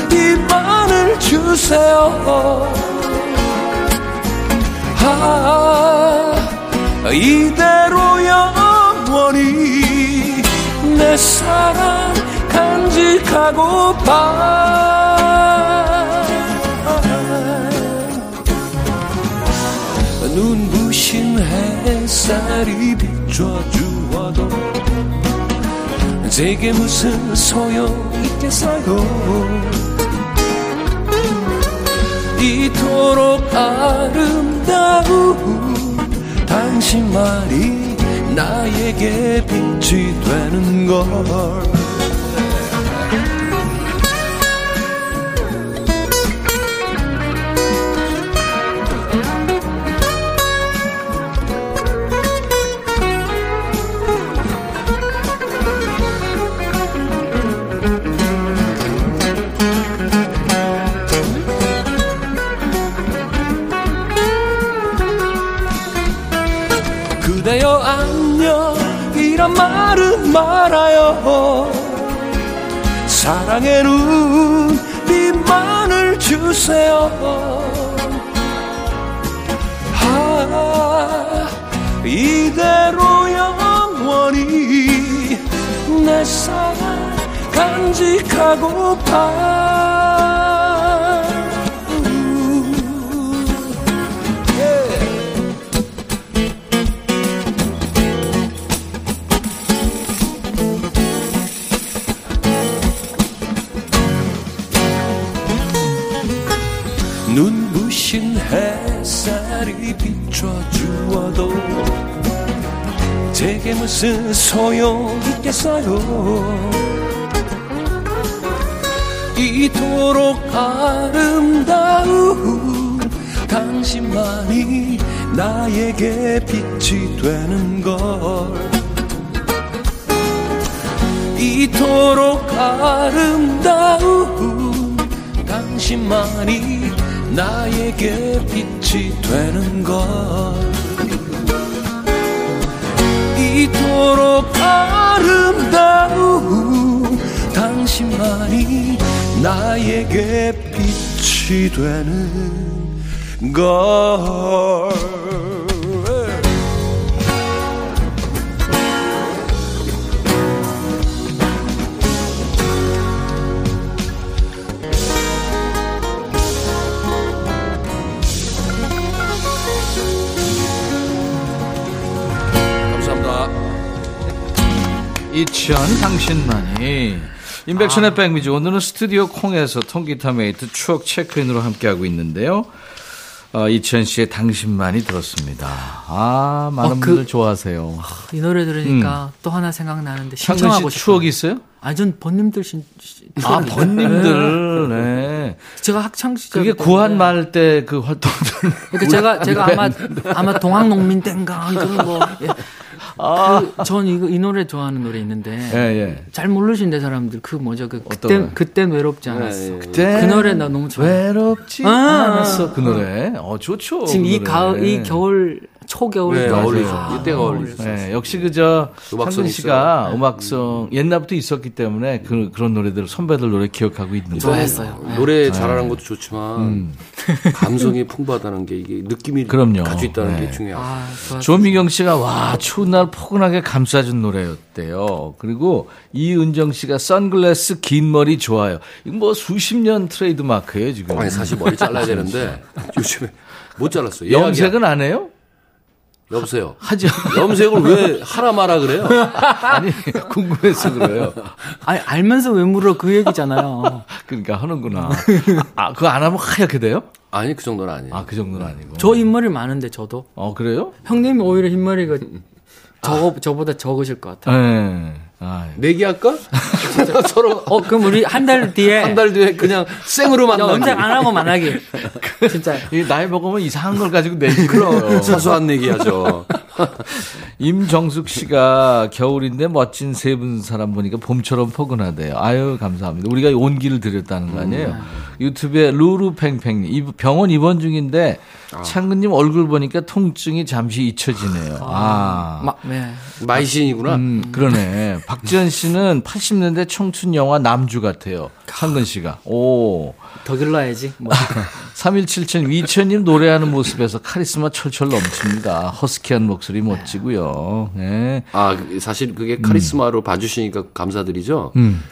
눈빛만을 주세요. 아 이대로 영원히 내 사랑 간직하고파 눈부신 햇살이 비춰주어도 제게 무슨 소용 있겠어요 이토록 아름다운 당신만이 나에게 빛이 되는 걸 사랑의 눈빛만을 주세요. 아 이대로 영원히 내 사랑 간직하고파 비춰주어도 제게 무슨 소용 있겠어요? 이토록 아름다운 당신만이 나에게 빛이 되는 걸. 이토록 아름다운 당신만이 나에게 빛이 되는 걸. 이토록 아름다운 당신만이 나에게 빛이 되는 걸 이천 당신만이 인백션의 백미지 오늘은 스튜디오 콩에서 통기타 메이트 추억 체크인으로 함께하고 있는데요. 어, 이천 씨의 당신만이 들었습니다. 아 많은 어, 그- 분들 좋아하세요. 이 노래 들으니까 또 하나 생각나는데 신청하고 씨 싶어요. 추억 있어요? 아니 전 번님들 신, 신- 아 네. 번님들. 네. 제가 학창 시절 그게 구한 말 때 그 활동들. 그러니까 제가 제가 아마 아마 동학 농민 땐가 이런 뭐. 예. 그, 전 이거 이 노래 좋아하는 노래 있는데 예, 예. 잘 모르신대 사람들 그 뭐죠 그 그때? 그땐 외롭지 않았어. 그때 그 노래 나 너무 좋아. 외롭지 아. 않았어 그 노래. 어 좋죠. 지금 그 이. 가을 이 겨울 초겨울 네. 어울리죠. 아, 이때가 어울리죠. 네, 역시 그저 창근 씨가 있어요. 음악성 옛날부터 있었기 때문에 그, 그런 노래들 선배들 노래 기억하고 있는 거예요. 좋아했어요. 네. 노래 잘하는 것도 좋지만 감성이 풍부하다는 게 이게 느낌이 그럼요. 가지고 있다는 네. 게 중요하고 아. 조미경 씨가 와 추운 날 포근하게 감싸준 노래였대요. 그리고 이은정 씨가 선글라스 긴 머리 좋아요. 이거 뭐 수십 년 트레이드 마크예요 지금. 아니 사실 머리 잘라야 되는데 요즘에 못 잘랐어요. 염색은 안 해요? 여보세요. 하죠. 염색을 왜 하라 마라 그래요? 아니 궁금해서 그래요. 아니 알면서 왜 물어 그 얘기잖아요. 그러니까 하는구나. 아 그거 안 하면 하얗게 돼요? 아니 그 정도는 아니에요. 아그 정도는 아니고. 저 흰머리 많은데 저도 어 그래요? 형님이 오히려 흰머리가 저 저보다 적으실 것 같아요. 네. 아, 내기할까? 서로 어 그럼 우리 한 달 뒤에 한 달 뒤에 그냥 생으로 만나기. 염색 안 하고 만나기. 진짜 이 나이 먹으면 이상한 걸 가지고 내지 그럼 사소한 내기하죠. 임정숙 씨가 겨울인데 멋진 세 분 사람 보니까 봄처럼 포근하대요. 아유, 감사합니다. 우리가 온기를 드렸다는 거 아니에요? 음. 유튜브에 루루팽팽님, 이 병원 입원 중인데 아. 창근님 얼굴 보니까 통증이 잠시 잊혀지네요. 아. 막, 네. 마이신이구나. 음, 그러네. 박지현 씨는 80년대 청춘 영화 남주 같아요. 창근 씨가. 오. 더 길러야지. 뭐. 3177 이천님 노래하는 모습에서 카리스마 철철 넘칩니다. 허스키한 목소리 멋지고요. 네. 아, 사실 그게 카리스마로 봐주시니까 감사드리죠. 음.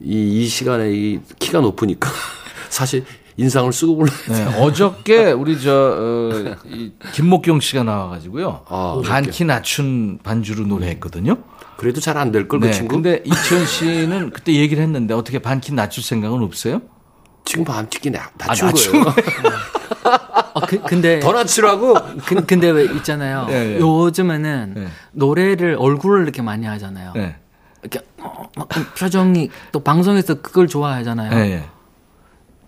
이, 이 시간에 이 키가 높으니까 사실 인상을 쓰고 불러야 네, 어저께 우리 저 어, 이 김목경 씨가 나와가지고요 아, 반키 낮춘 반주로 노래했거든요. 그래도 잘 안 될 걸그 네, 친구. 근데 이천 씨는 그때 얘기를 했는데 어떻게 반키 낮출 생각은 없어요? 지금 밤치기 낮- 아, 낮춘 낮춘 거예요. 어, 그, 근데. 더 낮추라고. 그, 근데 왜 있잖아요. 예, 예. 요즘에는 네. 노래를 얼굴을 이렇게 많이 하잖아요. 네. 이렇게 어, 막 표정이 또 방송에서 그걸 좋아하잖아요.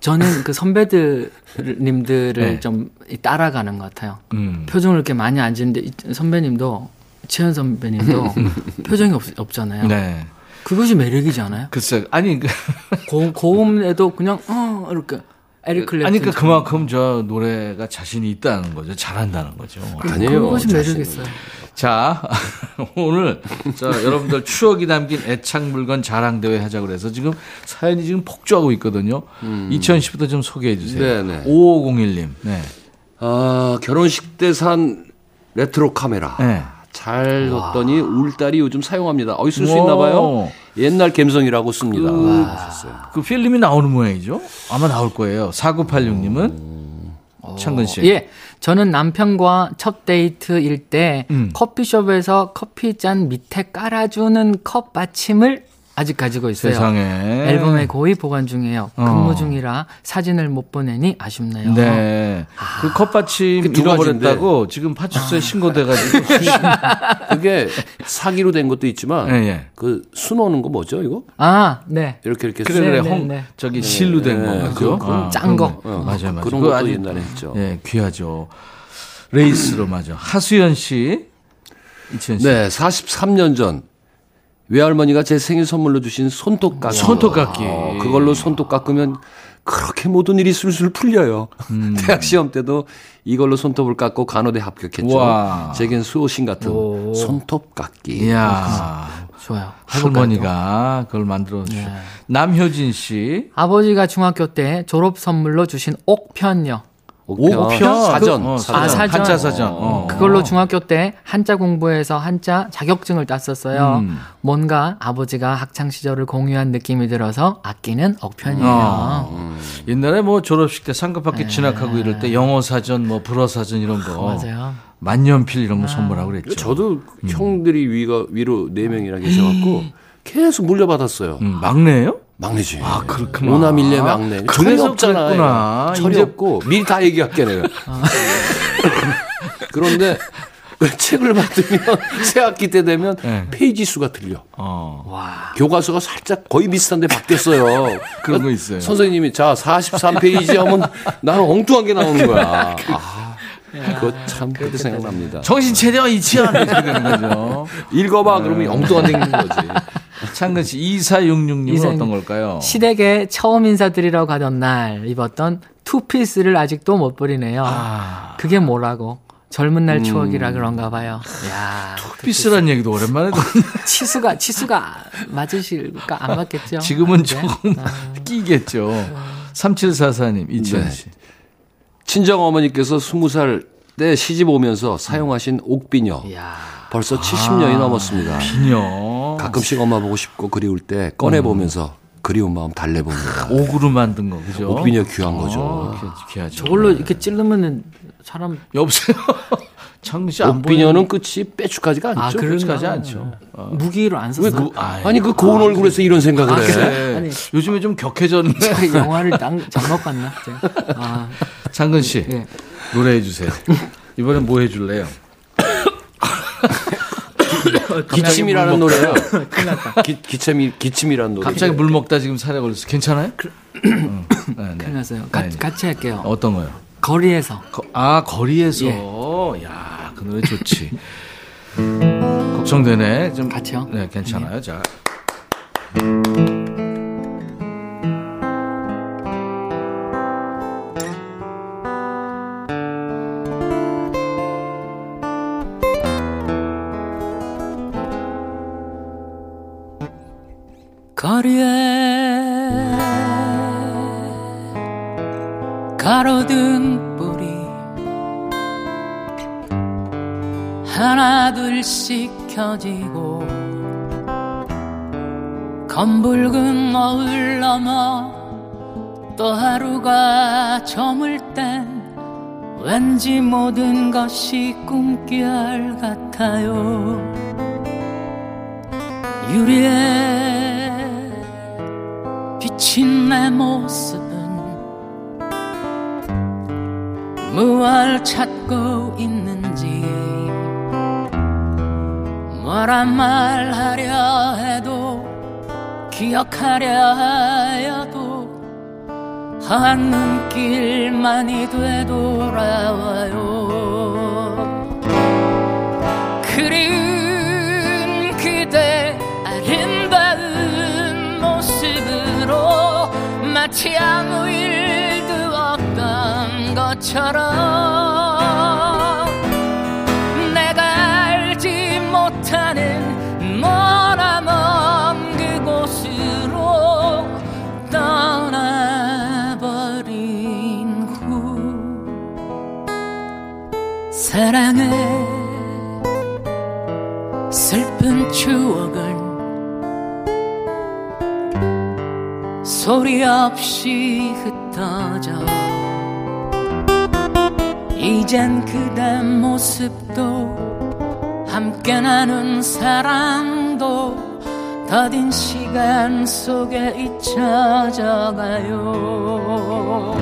저는 그 선배들님들을 네. 좀 따라가는 것 같아요. 음. 표정을 이렇게 많이 안 짓는데 이 선배님도 최현 선배님도 표정이 없, 없잖아요. 네. 그것이 매력이지 않아요? 글쎄, 아니, 그, 고, 고음에도 그냥 어 이렇게 에릭 클랩튼 아니, 그 그만큼 저 노래가 자신이 있다는 거죠. 잘한다는 거죠. 아니에요. 그것이 매력 있어요. 자, 오늘 저 여러분들 추억이 담긴 애착 물건 자랑 대회 하자고 그래서 지금 사연이 지금 폭주하고 있거든요. 2010부터 좀 소개해 주세요. 네네. 5501님. 네. 아, 결혼식 때 산 레트로 카메라. 네. 잘 뒀더니 울 딸이 요즘 사용합니다. 어이 쓸수 오. 있나 봐요. 옛날 감성이라고 씁니다. 그- 하셨어요. 그 필름이 나오는 모양이죠? 아마 나올 거예요. 4986님은 창근 씨. 예, 저는 남편과 첫 데이트일 때 음. 커피숍에서 커피 잔 밑에 깔아주는 컵 받침을 아직 가지고 있어요. 세상에. 앨범에 고이 보관 중이에요. 어. 근무 중이라 사진을 못 보내니 아쉽네요. 네. 그 컵받침 그두 잃어버렸다고 지금 파출소에 신고돼가지고. 그게 사기로 된 것도 있지만 예, 예. 그 수놓는 거 뭐죠 이거? 아, 네. 이렇게 이렇게 그래, 수- 그래. 네, 홍, 네. 저기 실로 된 네, 거죠. 아, 짠 거. 그런 맞아요, 맞아요. 그런 것도 아주- 옛날에 했죠. 예, 귀하죠. 레이스로 맞아. 하수연 씨. 이치현 씨. 네, 43년 전 외할머니가 제 생일 선물로 주신 손톱깎이. 손톱깎이. 어, 그걸로 손톱 깎으면 그렇게 모든 일이 술술 풀려요. 음. 대학 시험 때도 이걸로 손톱을 깎고 간호대 합격했죠. 와. 제겐 수호신 같은 오. 손톱 깎기. 이야. 좋아요. 할머니가 그걸 만들어 주셨 네. 남효진 씨. 아버지가 중학교 때 졸업 선물로 주신 옥편요. 옥편. 옥편. 사전. 어, 사전. 아, 사전. 한자 사전. 어. 그걸로 중학교 때 한자 공부해서 한자 자격증을 땄었어요. 음. 뭔가 아버지가 학창 시절을 공유한 느낌이 들어서 아끼는 옥편이에요. 어. 옛날에 뭐 졸업식 때 상급학교 진학하고 이럴 때 영어 사전, 뭐 불어 사전 이런 거. 맞아요. 만년필 이런 거 선물하고 그랬죠. 저도 음. 형들이 위가 위로 네 명이나 계셔갖고 계속 물려받았어요. 음, 막내예요? 막내지. 아, 그렇구나. 오나 밀려 막내. 철이 그래서 없잖아. 철이 이제- 없고 미리 다 얘기할게 내가. 그런데 책을 받으면 새 학기 때 되면 네. 페이지 수가 틀려. 어. 교과서가 살짝 거의 비슷한데 바뀌었어요. 그런 거 있어요. 선생님이 자 43페이지 하면 나는 엉뚱한 게 나오는 거야. 아, 그거 참 그때 생각납니다. 정신 이치현 이렇게 되는 거죠. 읽어봐 그러면 엉뚱한 데 있는 거지. 창근 씨 2466님은 이사님. 어떤 걸까요? 시댁에 처음 인사드리러 가던 날 입었던 투피스를 아직도 못 버리네요. 아. 그게 뭐라고? 젊은 날 추억이라 그런가 봐요. 야, 피스란 얘기도 오랜만에 듣는 치수가 치수가 맞으실까 안 맞겠죠? 지금은 네. 조금 끼겠죠. 3744님 이치현 네. 씨. 친정 어머니께서 20살 때 시집 오면서 사용하신 옥비녀. 야, 벌써 70년이 넘었습니다. 비녀. 가끔씩 엄마 보고 싶고 그리울 때 꺼내 보면서 그리운 마음 달래봅니다. 옥으로 만든 거 그죠? 옥비녀 귀한 거죠. 어, 귀- 귀하죠. 저걸로 이렇게 찌르면은 사람 여보세요. 창근 씨안 옥비녀는 끝이 빼죽하지가 않죠. 아? 끝까지 않죠. 무기로 안왜 썼어요. 그, 아니 그 고운 얼굴에서 이런 생각을 해. 그래. 아니. 요즘에 좀 격해졌네. 그 영화를 땅 잘못 봤나? 제가? 아, 창근 씨 예. 노래해 주세요. 이번엔 뭐 해줄래요? 기침이라는 노래요. 기, 기침이, 기침이라는 노래. 갑자기 물 먹다 지금 살에 걸렸어. 괜찮아요? 응. 네, 네. 큰일 났어요. 가, 네, 네. 같이 할게요. 어떤 거요? 거리에서. 거- 아 거리에서. 예. 야, 그 노래 좋지. 걱정되네. 좀 같이요? 네, 괜찮아요. 자. 거리에 가로등 불이 하나 둘씩 켜지고 검붉은 노을 넘어 또 하루가 저물 땐 왠지 모든 것이 꿈결 같아요. 유리에 비친 내 모습은 무얼 찾고 있는지 뭐라 말하려 해도 기억하려 하여도 한 눈길만이 되돌아와요 마치 아무 일도 없던 것처럼 없이 흩어져. 이젠 그대 모습도 함께 나눈 사랑도 더딘 시간 속에 잊혀져 가요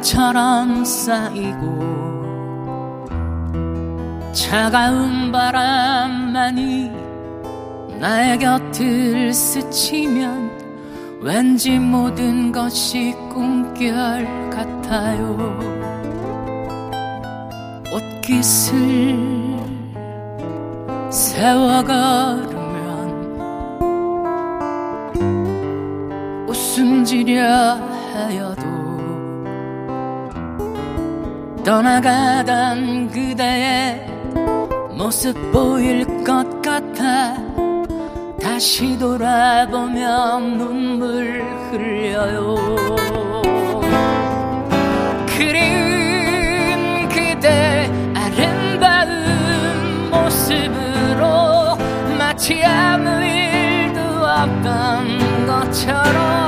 낙엽처럼 쌓이고 차가운 바람만이 나의 곁을 스치면 왠지 모든 것이 꿈결 같아요. 옷깃을 세워 걸으면 웃음 지려 하여 떠나가던 그대의 모습 보일 것 같아 다시 돌아보면 눈물 흘려요. 그리운 그대 아름다운 모습으로 마치 아무 일도 없던 것처럼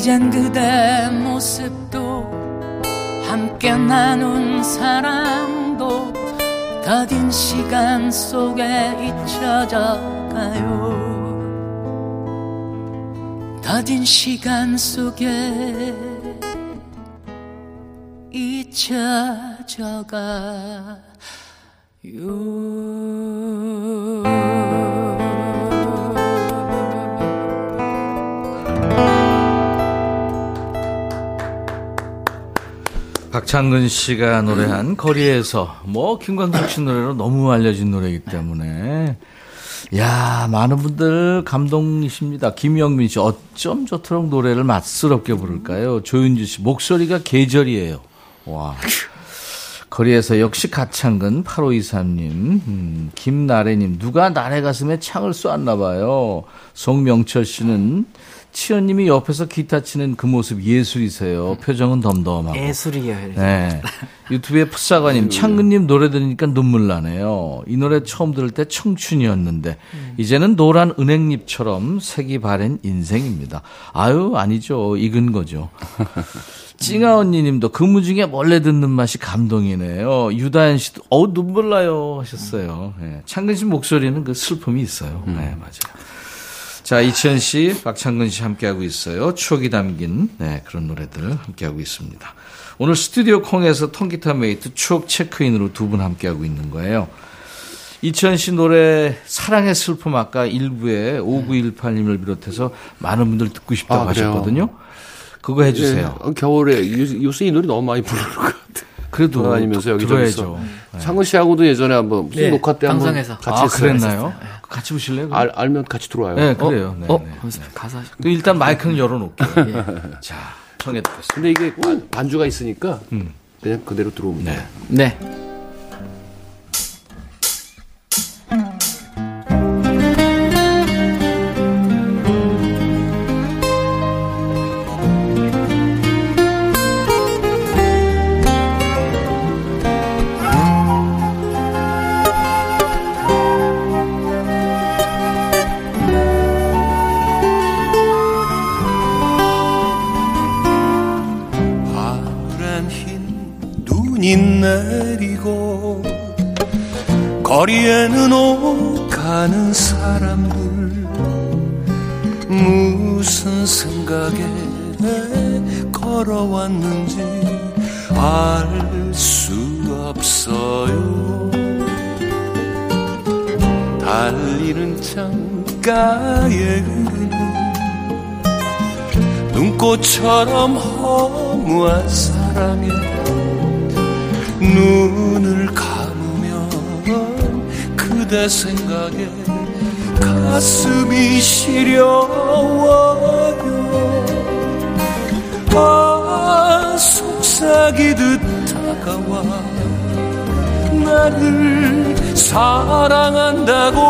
이젠 그대 모습도 함께 나눈 사랑도 더딘 시간 속에 잊혀져 가요? 더딘 시간 속에 잊혀져 가요 박창근 씨가 노래한 거리에서 뭐 김광석 씨 노래로 너무 알려진 노래이기 때문에 야, 많은 분들 감동이십니다. 김영민 씨, 어쩜 저토록 노래를 맛스럽게 부를까요? 조윤주 씨, 목소리가 계절이에요. 와. 거리에서 역시 가창근 8523님, 음, 김나래님, 누가 나래 가슴에 창을 쏘았나 봐요. 송명철 씨는 치현님이 옆에서 기타 치는 그 모습 예술이세요. 표정은 덤덤하고. 예술이에요. 네. 유튜브에 풋사관님, 창근님 노래 들으니까 눈물 나네요. 이 노래 처음 들을 때 청춘이었는데, 이제는 노란 은행잎처럼 색이 바랜 인생입니다. 아유, 아니죠. 익은 거죠. 찡아 언니님도 근무 중에 몰래 듣는 맛이 감동이네요. 유다현 씨도 어우 눈물 나요 하셨어요. 네. 창근 씨 목소리는 그 슬픔이 있어요. 네 맞아요. 자 이치현 씨, 박창근 씨 함께하고 있어요. 추억이 담긴 네, 그런 노래들 함께하고 있습니다. 오늘 스튜디오 콩에서 통기타 메이트 추억 체크인으로 두 분 함께하고 있는 거예요. 이치현 씨 노래 사랑의 슬픔 아까 일부에 5918님을 비롯해서 많은 분들 듣고 싶다고 아? 하셨거든요. 그거 해주세요. 예, 겨울에 요- 요새 이 노래 너무 많이 부르는 것 같아. 그래도 돌아다니면서 여기저기서. 들어야죠. 네. 창근 씨하고도 예전에 한번 무슨 네, 녹화 때 한번 방송에서. 같이 아. 그랬나요? 같이 보실래요? 알, 알면 같이 들어와요. 네, 그래요. 네, 어? 네. 거기서 가사. 또 일단 마이크는 열어놓을게요. 자, 청해 듣겠습니다. 근데 이게 반- 반주가 있으니까 음. 그냥 그대로 네. 돼요. 네. 눈이 내리고 거리에는 오가는 사람들 무슨 생각에 걸어왔는지 알 수 없어요. 달리는 창가에 눈꽃처럼 허무한 사랑에 눈을 감으면 그대 생각에 가슴이 시려워요. 아 속삭이듯 다가와 나를 사랑한다고.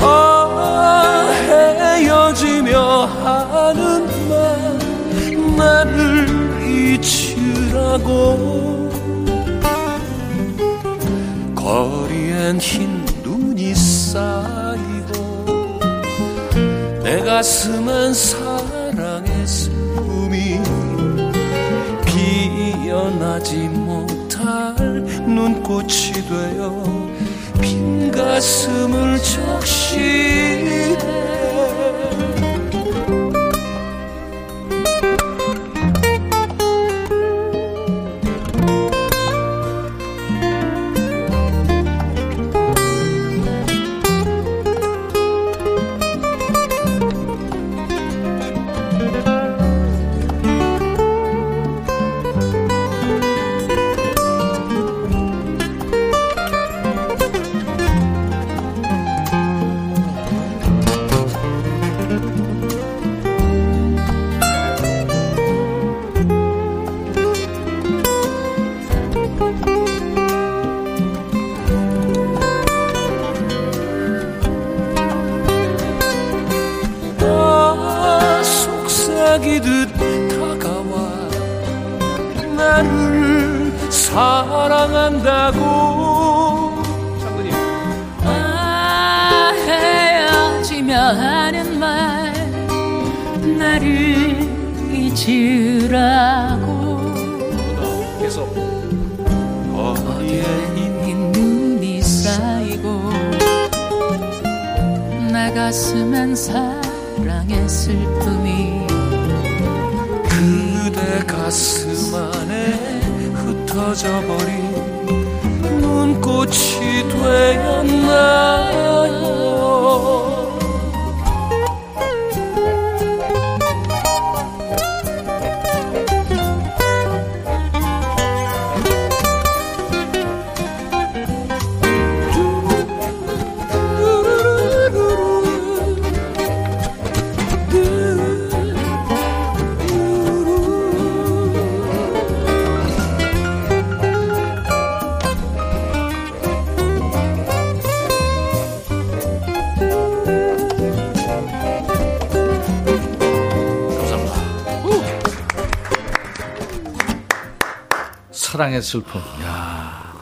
아 헤어지며 하는 말 나를 잊으라고 거리엔 흰 눈이 쌓이고 내 가슴엔 사랑의 슬픔이 피어나지 못할 눈꽃이 되어 빈 가슴을 적시해 가슴 안에 흩어져 버린 눈꽃이 되었나요 사랑의 슬픔. 야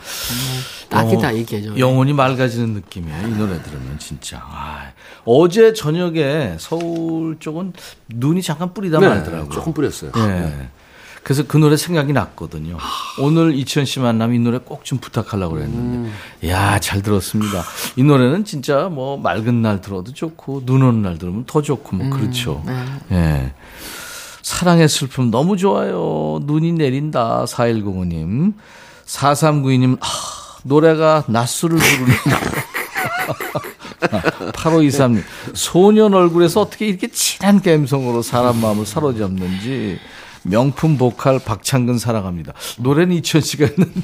딱이다 이 계절. 영혼이 맑아지는 느낌이에요. 이 노래 들으면 진짜. 아, 어제 저녁에 서울 쪽은 눈이 잠깐 뿌리다 네, 말더라고요. 조금 뿌렸어요. 네. 그래서 그 노래 생각이 났거든요. 오늘 이천 씨 만나면 이 노래 꼭 좀 부탁하려고 그랬는데. 야, 잘 들었습니다. 이 노래는 진짜 뭐 맑은 날 들어도 좋고, 눈 오는 날 들으면 더 좋고, 뭐 그렇죠. 예. 사랑의 슬픔 너무 좋아요. 눈이 내린다. 4105님. 4392님, 아, 노래가 낮술을 부르는. 8523님, 소년 얼굴에서 어떻게 이렇게 진한 감성으로 사람 마음을 사로잡는지. 명품 보컬 박창근 사랑합니다. 노래는 이천 씨가 했는데.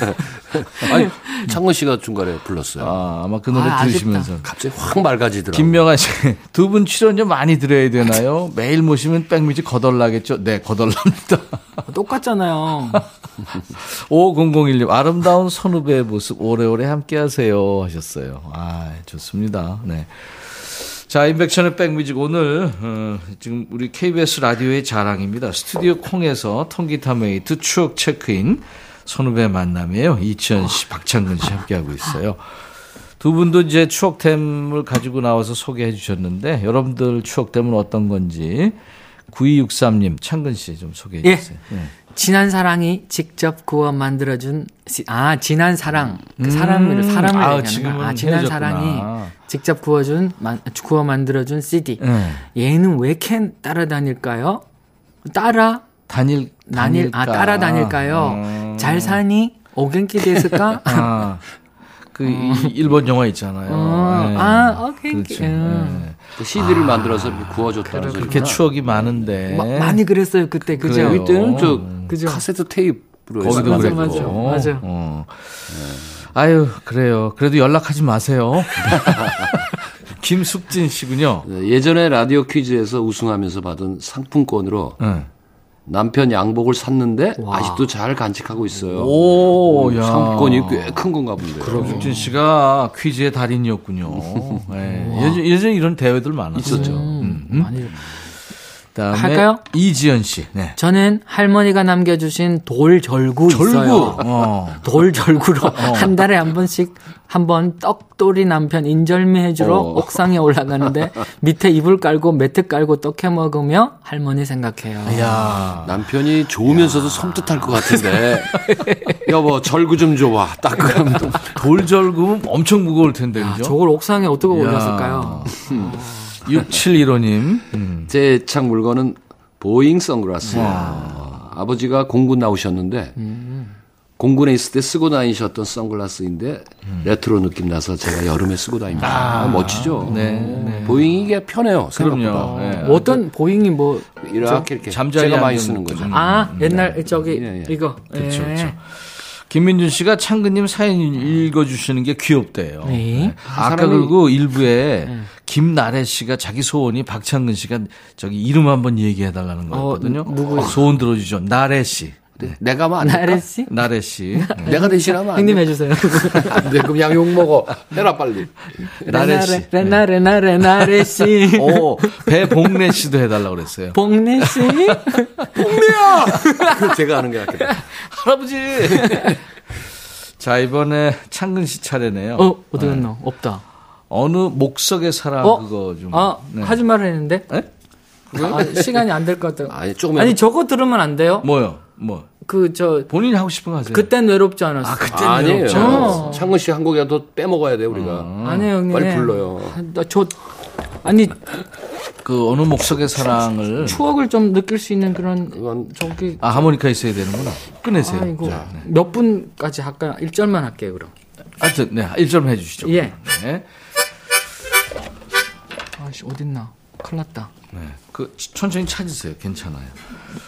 아니, 창근 씨가 중간에 불렀어요. 아, 아마 그 노래 아, 들으시면서. 갑자기 확 맑아지더라고요. 김명아 씨, 두 분 출연료 많이 드려야 되나요? 매일 모시면 백뮤직 거덜나겠죠? 네, 거덜납니다. 똑같잖아요. 5001님, 아름다운 선후배의 모습 오래오래 함께 하세요. 하셨어요. 아, 좋습니다. 네. 자, 임백천의 백뮤직 오늘, 어, 지금 우리 KBS 라디오의 자랑입니다. 스튜디오 콩에서 통기타 메이트 추억 체크인 선후배 만남이에요. 이치현 씨, 박창근 씨 함께하고 있어요. 두 분도 이제 추억템을 가지고 나와서 소개해 주셨는데, 여러분들 추억템은 어떤 건지, 9263님, 창근 씨 좀 소개해 예. 주세요. 네. 진한 사랑이 직접 구워 만들어준 시- 아 진한 사랑 그 사람을 사람을 아, 얘기하는. 아 진한 헤어졌구나. 사랑이 직접 구워준 만- 구워 만들어준 CD. 네. 얘는 왜 이렇게 따라다닐까요? 따라 다닐, 다닐 아 다닐까? 따라다닐까요? 음. 잘 사니 오겐키 됐을까? 아, 그 이- 일본 영화 있잖아요. 어, 네. 아, 오케이, 그렇죠. 오케이. 음. 네. 그 CD를 만들어서 이렇게 구워줬다는 소리. 그렇게 추억이 많은데. 마- 많이 그랬어요 그때 그죠? 우리 때는 저 그죠? 카세트 테이프로 거기도 그랬고. 맞아, 맞아. 어. 아유, 그래요. 그래도 연락하지 마세요. 김숙진 씨군요. 네, 예전에 라디오 퀴즈에서 우승하면서 받은 상품권으로 네. 남편 양복을 샀는데 아직도 잘 간직하고 있어요. 오, 야. 상품권이 꽤 큰 건가 본데요. 김숙진 씨가 퀴즈의 달인이었군요. 네. 예전, 예전에 이런 대회들 많았어요. 있었죠. 음, 음. 많이 그다음에 할까요? 이지연 씨. 네. 저는 할머니가 남겨주신 돌 절구, 있어요. 어. 돌 절구로 한 달에 한 번씩 한번 떡돌이 남편 인절미 해주러 어. 옥상에 올라가는데 밑에 이불 깔고 매트 깔고 떡해 먹으며 할머니 생각해요. 야. 남편이 좋으면서도 섬뜩할 것 같은데 여보 절구 좀 줘봐. 딱 그럼 또 돌절구면 엄청 무거울 텐데, 아, 그죠? 저걸 옥상에 어떻게 야. 올렸을까요? 6715님. 음. 제 애착 물건은 보잉 선글라스예요. 아버지가 공군 나오셨는데 공군에 있을 때 쓰고 다니셨던 선글라스인데 레트로 느낌 나서 제가 여름에 쓰고 다닙니다. 아, 멋지죠. 네, 보잉이 이게 편해요. 생각보다. 그럼요. 네. 어떤 보잉이 뭐, 이렇게 이렇게 잠자리 제가 많이 쓰는 거죠. 음. 아, 옛날 저기 예, 예. 이거. 그렇죠, 예. 그렇죠. 김민준 씨가 창근님 사연 읽어주시는 게 귀엽대요. 네. 아까 사람이- 그리고 일부에 김나래 씨가 자기 소원이 박창근 씨가 저기 이름 한번 얘기해 달라는 거였거든요. 어, 누구요? 소원 들어주죠. 나래 씨. 네, 내가 될까? 나래 씨? 나래 씨. 네. 내가 대신하면 안 형님 돼. 해주세요. 안 돼. 그럼 양욕 먹어. 해라 빨리. 나래 씨. 레나레 나레 나레 씨. 오, 배봉래 씨도 해달라 고 그랬어요. 복래 씨. 그럼 제가 하는 게 낫겠다. 할아버지! 자, 이번에 창근 씨 차례네요. 어, 어디 갔나? 없다. 어느 목석의 사랑 어? 그거 좀. 아, 네. 하지 말라 했는데? 에? 아, 시간이 안 될 것 같아요. 아니 조금 아니, 저거 들으면 안 돼요? 뭐요? 뭐? 그, 저, 본인이 하고 싶은 거 하세요. 그땐 외롭지 않았어. 아, 그때 아니에요. 어. 창근 씨 한 곡이라도 빼먹어야 돼 우리가. 아 니에요, 형님. 빨리 불러요. 나 저, 아니, 그 어느 목석의 사랑을 추억을 좀 느낄 수 있는 그런, 그건 저기, 아 하모니카 있어야 되는구나. 꺼내세요. 아, 이거 자, 네. 몇 분까지 할까요? 1절만 할게요, 그럼. 하여튼 네, 1점 해 주시죠. 예. 네. 아씨, 어딨나. 큰일 났다. 네. 그 천천히 찾으세요. 괜찮아요.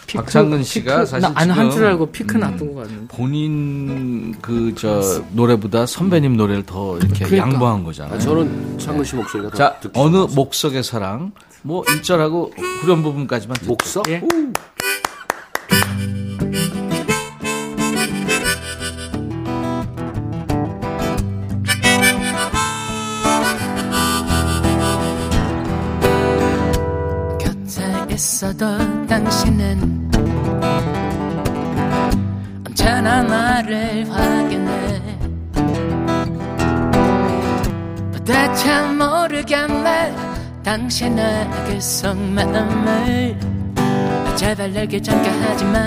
피크, 박창근 씨가 피크, 사실 나안한 줄 알고 피크 음, 놔두고 갔는데. 본인 그 저 노래보다 선배님 노래를 더 이렇게 그러니까. 양보한 거잖아요. 아, 저는 창근 씨 목소리가 더 자, 듣기 어느. 목석의 사랑 뭐 1절하고 후렴 부분까지만 듣죠. 목석? 예. 있어도 당신은 언제나 나를 확인해. 도대체 모르겠네. 당신에게 속 마음을 제발 내게 잠겨 하지마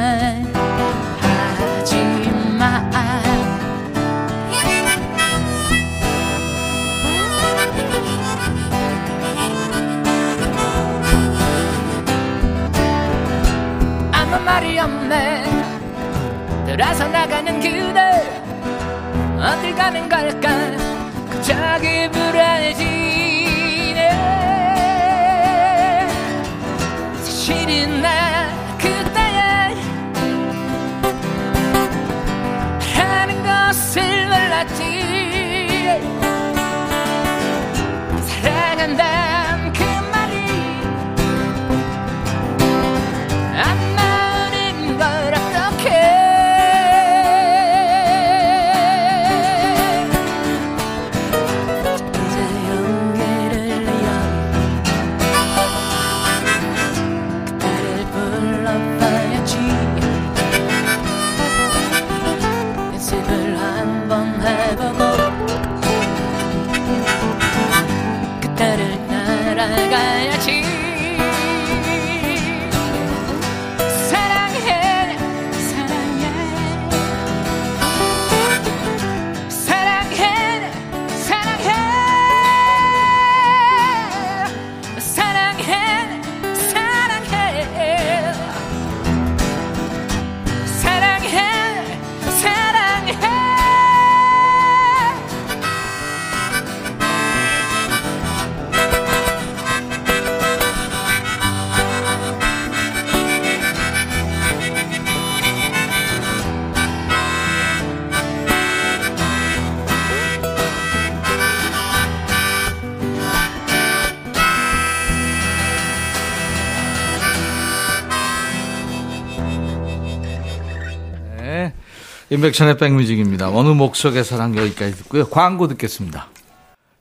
임백천의 백뮤직입니다. 어느 목석의 사랑 여기까지 듣고요. 광고 듣겠습니다.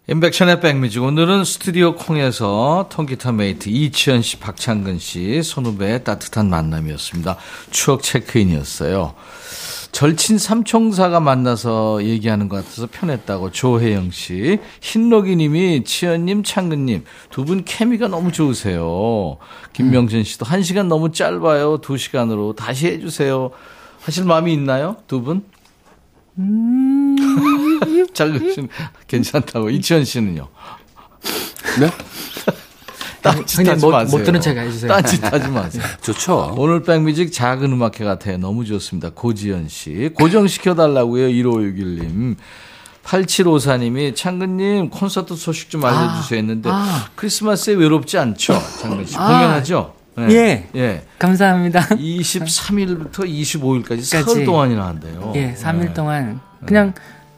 임백천의 백뮤직. 오늘은 스튜디오 콩에서 통기타 메이트 이치현 씨, 박창근 씨, 선후배의 따뜻한 만남이었습니다. 추억 체크인이었어요. 절친 삼총사가 만나서 얘기하는 것 같아서 편했다고 조혜영 씨. 흰록이 님이 치현님, 창근님 두 분 케미가 너무 좋으세요. 김명진 씨도 한 시간 너무 짧아요. 두 시간으로 다시 해주세요. 하실 마음이 있나요? 두 분? 장근 씨는 괜찮다고. 이치현 씨는요? 네? 딴짓 하지 형님 못, 마세요. 못 들은 척 해주세요. 딴짓 하지 마세요. 좋죠. 오늘 백뮤직 작은 음악회 같아요. 너무 좋습니다. 고지연 씨. 고정시켜달라고요. 1561님. 8754님이 창근님 콘서트 소식 좀 알려주세요 했는데 아. 크리스마스에 외롭지 않죠? 창근 씨. 아. 공연하죠? 예. 예. 감사합니다. 23일부터 25일까지 사흘. 동안이나 한대요. 예, 3일 네. 동안 그냥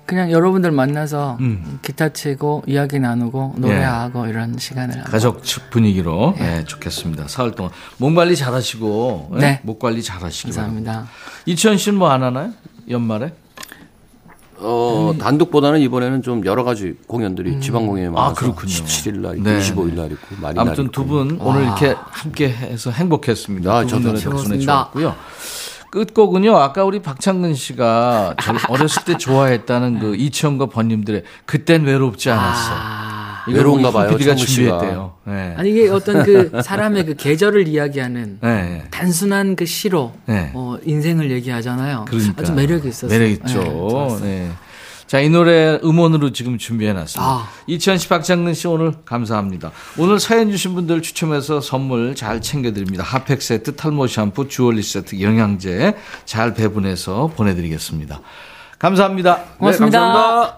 그냥 여러분들 만나서 음. 기타 치고 이야기 나누고 노래하고 이런 시간을. 가족 분위기로 예, 좋겠습니다. 사흘 동안 몸 관리 잘하시고 예? 네. 목 관리 잘하시기. 감사합니다. 이천 씨는 뭐 안 하나요? 연말에? 어, 단독보다는 이번에는 좀 여러 가지 공연들이 지방 공연이 많아서 아, 그렇군요. 17일 날 있고 네, 25일 네. 날 있고 많이 날 아무튼 있고. 두분 오늘 이렇게 함께 해서 행복했습니다. 아, 두 저도 덕분에. 좋았고요. 끝곡은요. 아까 우리 박창근 씨가 저 어렸을 때 좋아했다는 그 이치현과 번님들의 그땐 외롭지 않았어. 아, 외로운가 봐요, PD가. 준비했대요. 네. 아니 이게 어떤 그 사람의 그 계절을 이야기하는 네. 단순한 그 시로 네. 어, 인생을 얘기하잖아요. 그러니까. 아주 매력이 있었어요. 매력 있죠. 네. 네. 자, 이 노래 음원으로 지금 준비해놨습니다. 아. 이치현 씨, 박장근 씨 오늘 감사합니다. 오늘 사연 주신 분들 추첨해서 선물 잘 챙겨드립니다. 핫팩 세트, 탈모 샴푸, 주얼리 세트, 영양제 잘 배분해서 보내드리겠습니다. 감사합니다. 고맙습니다. 네, 감사합니다.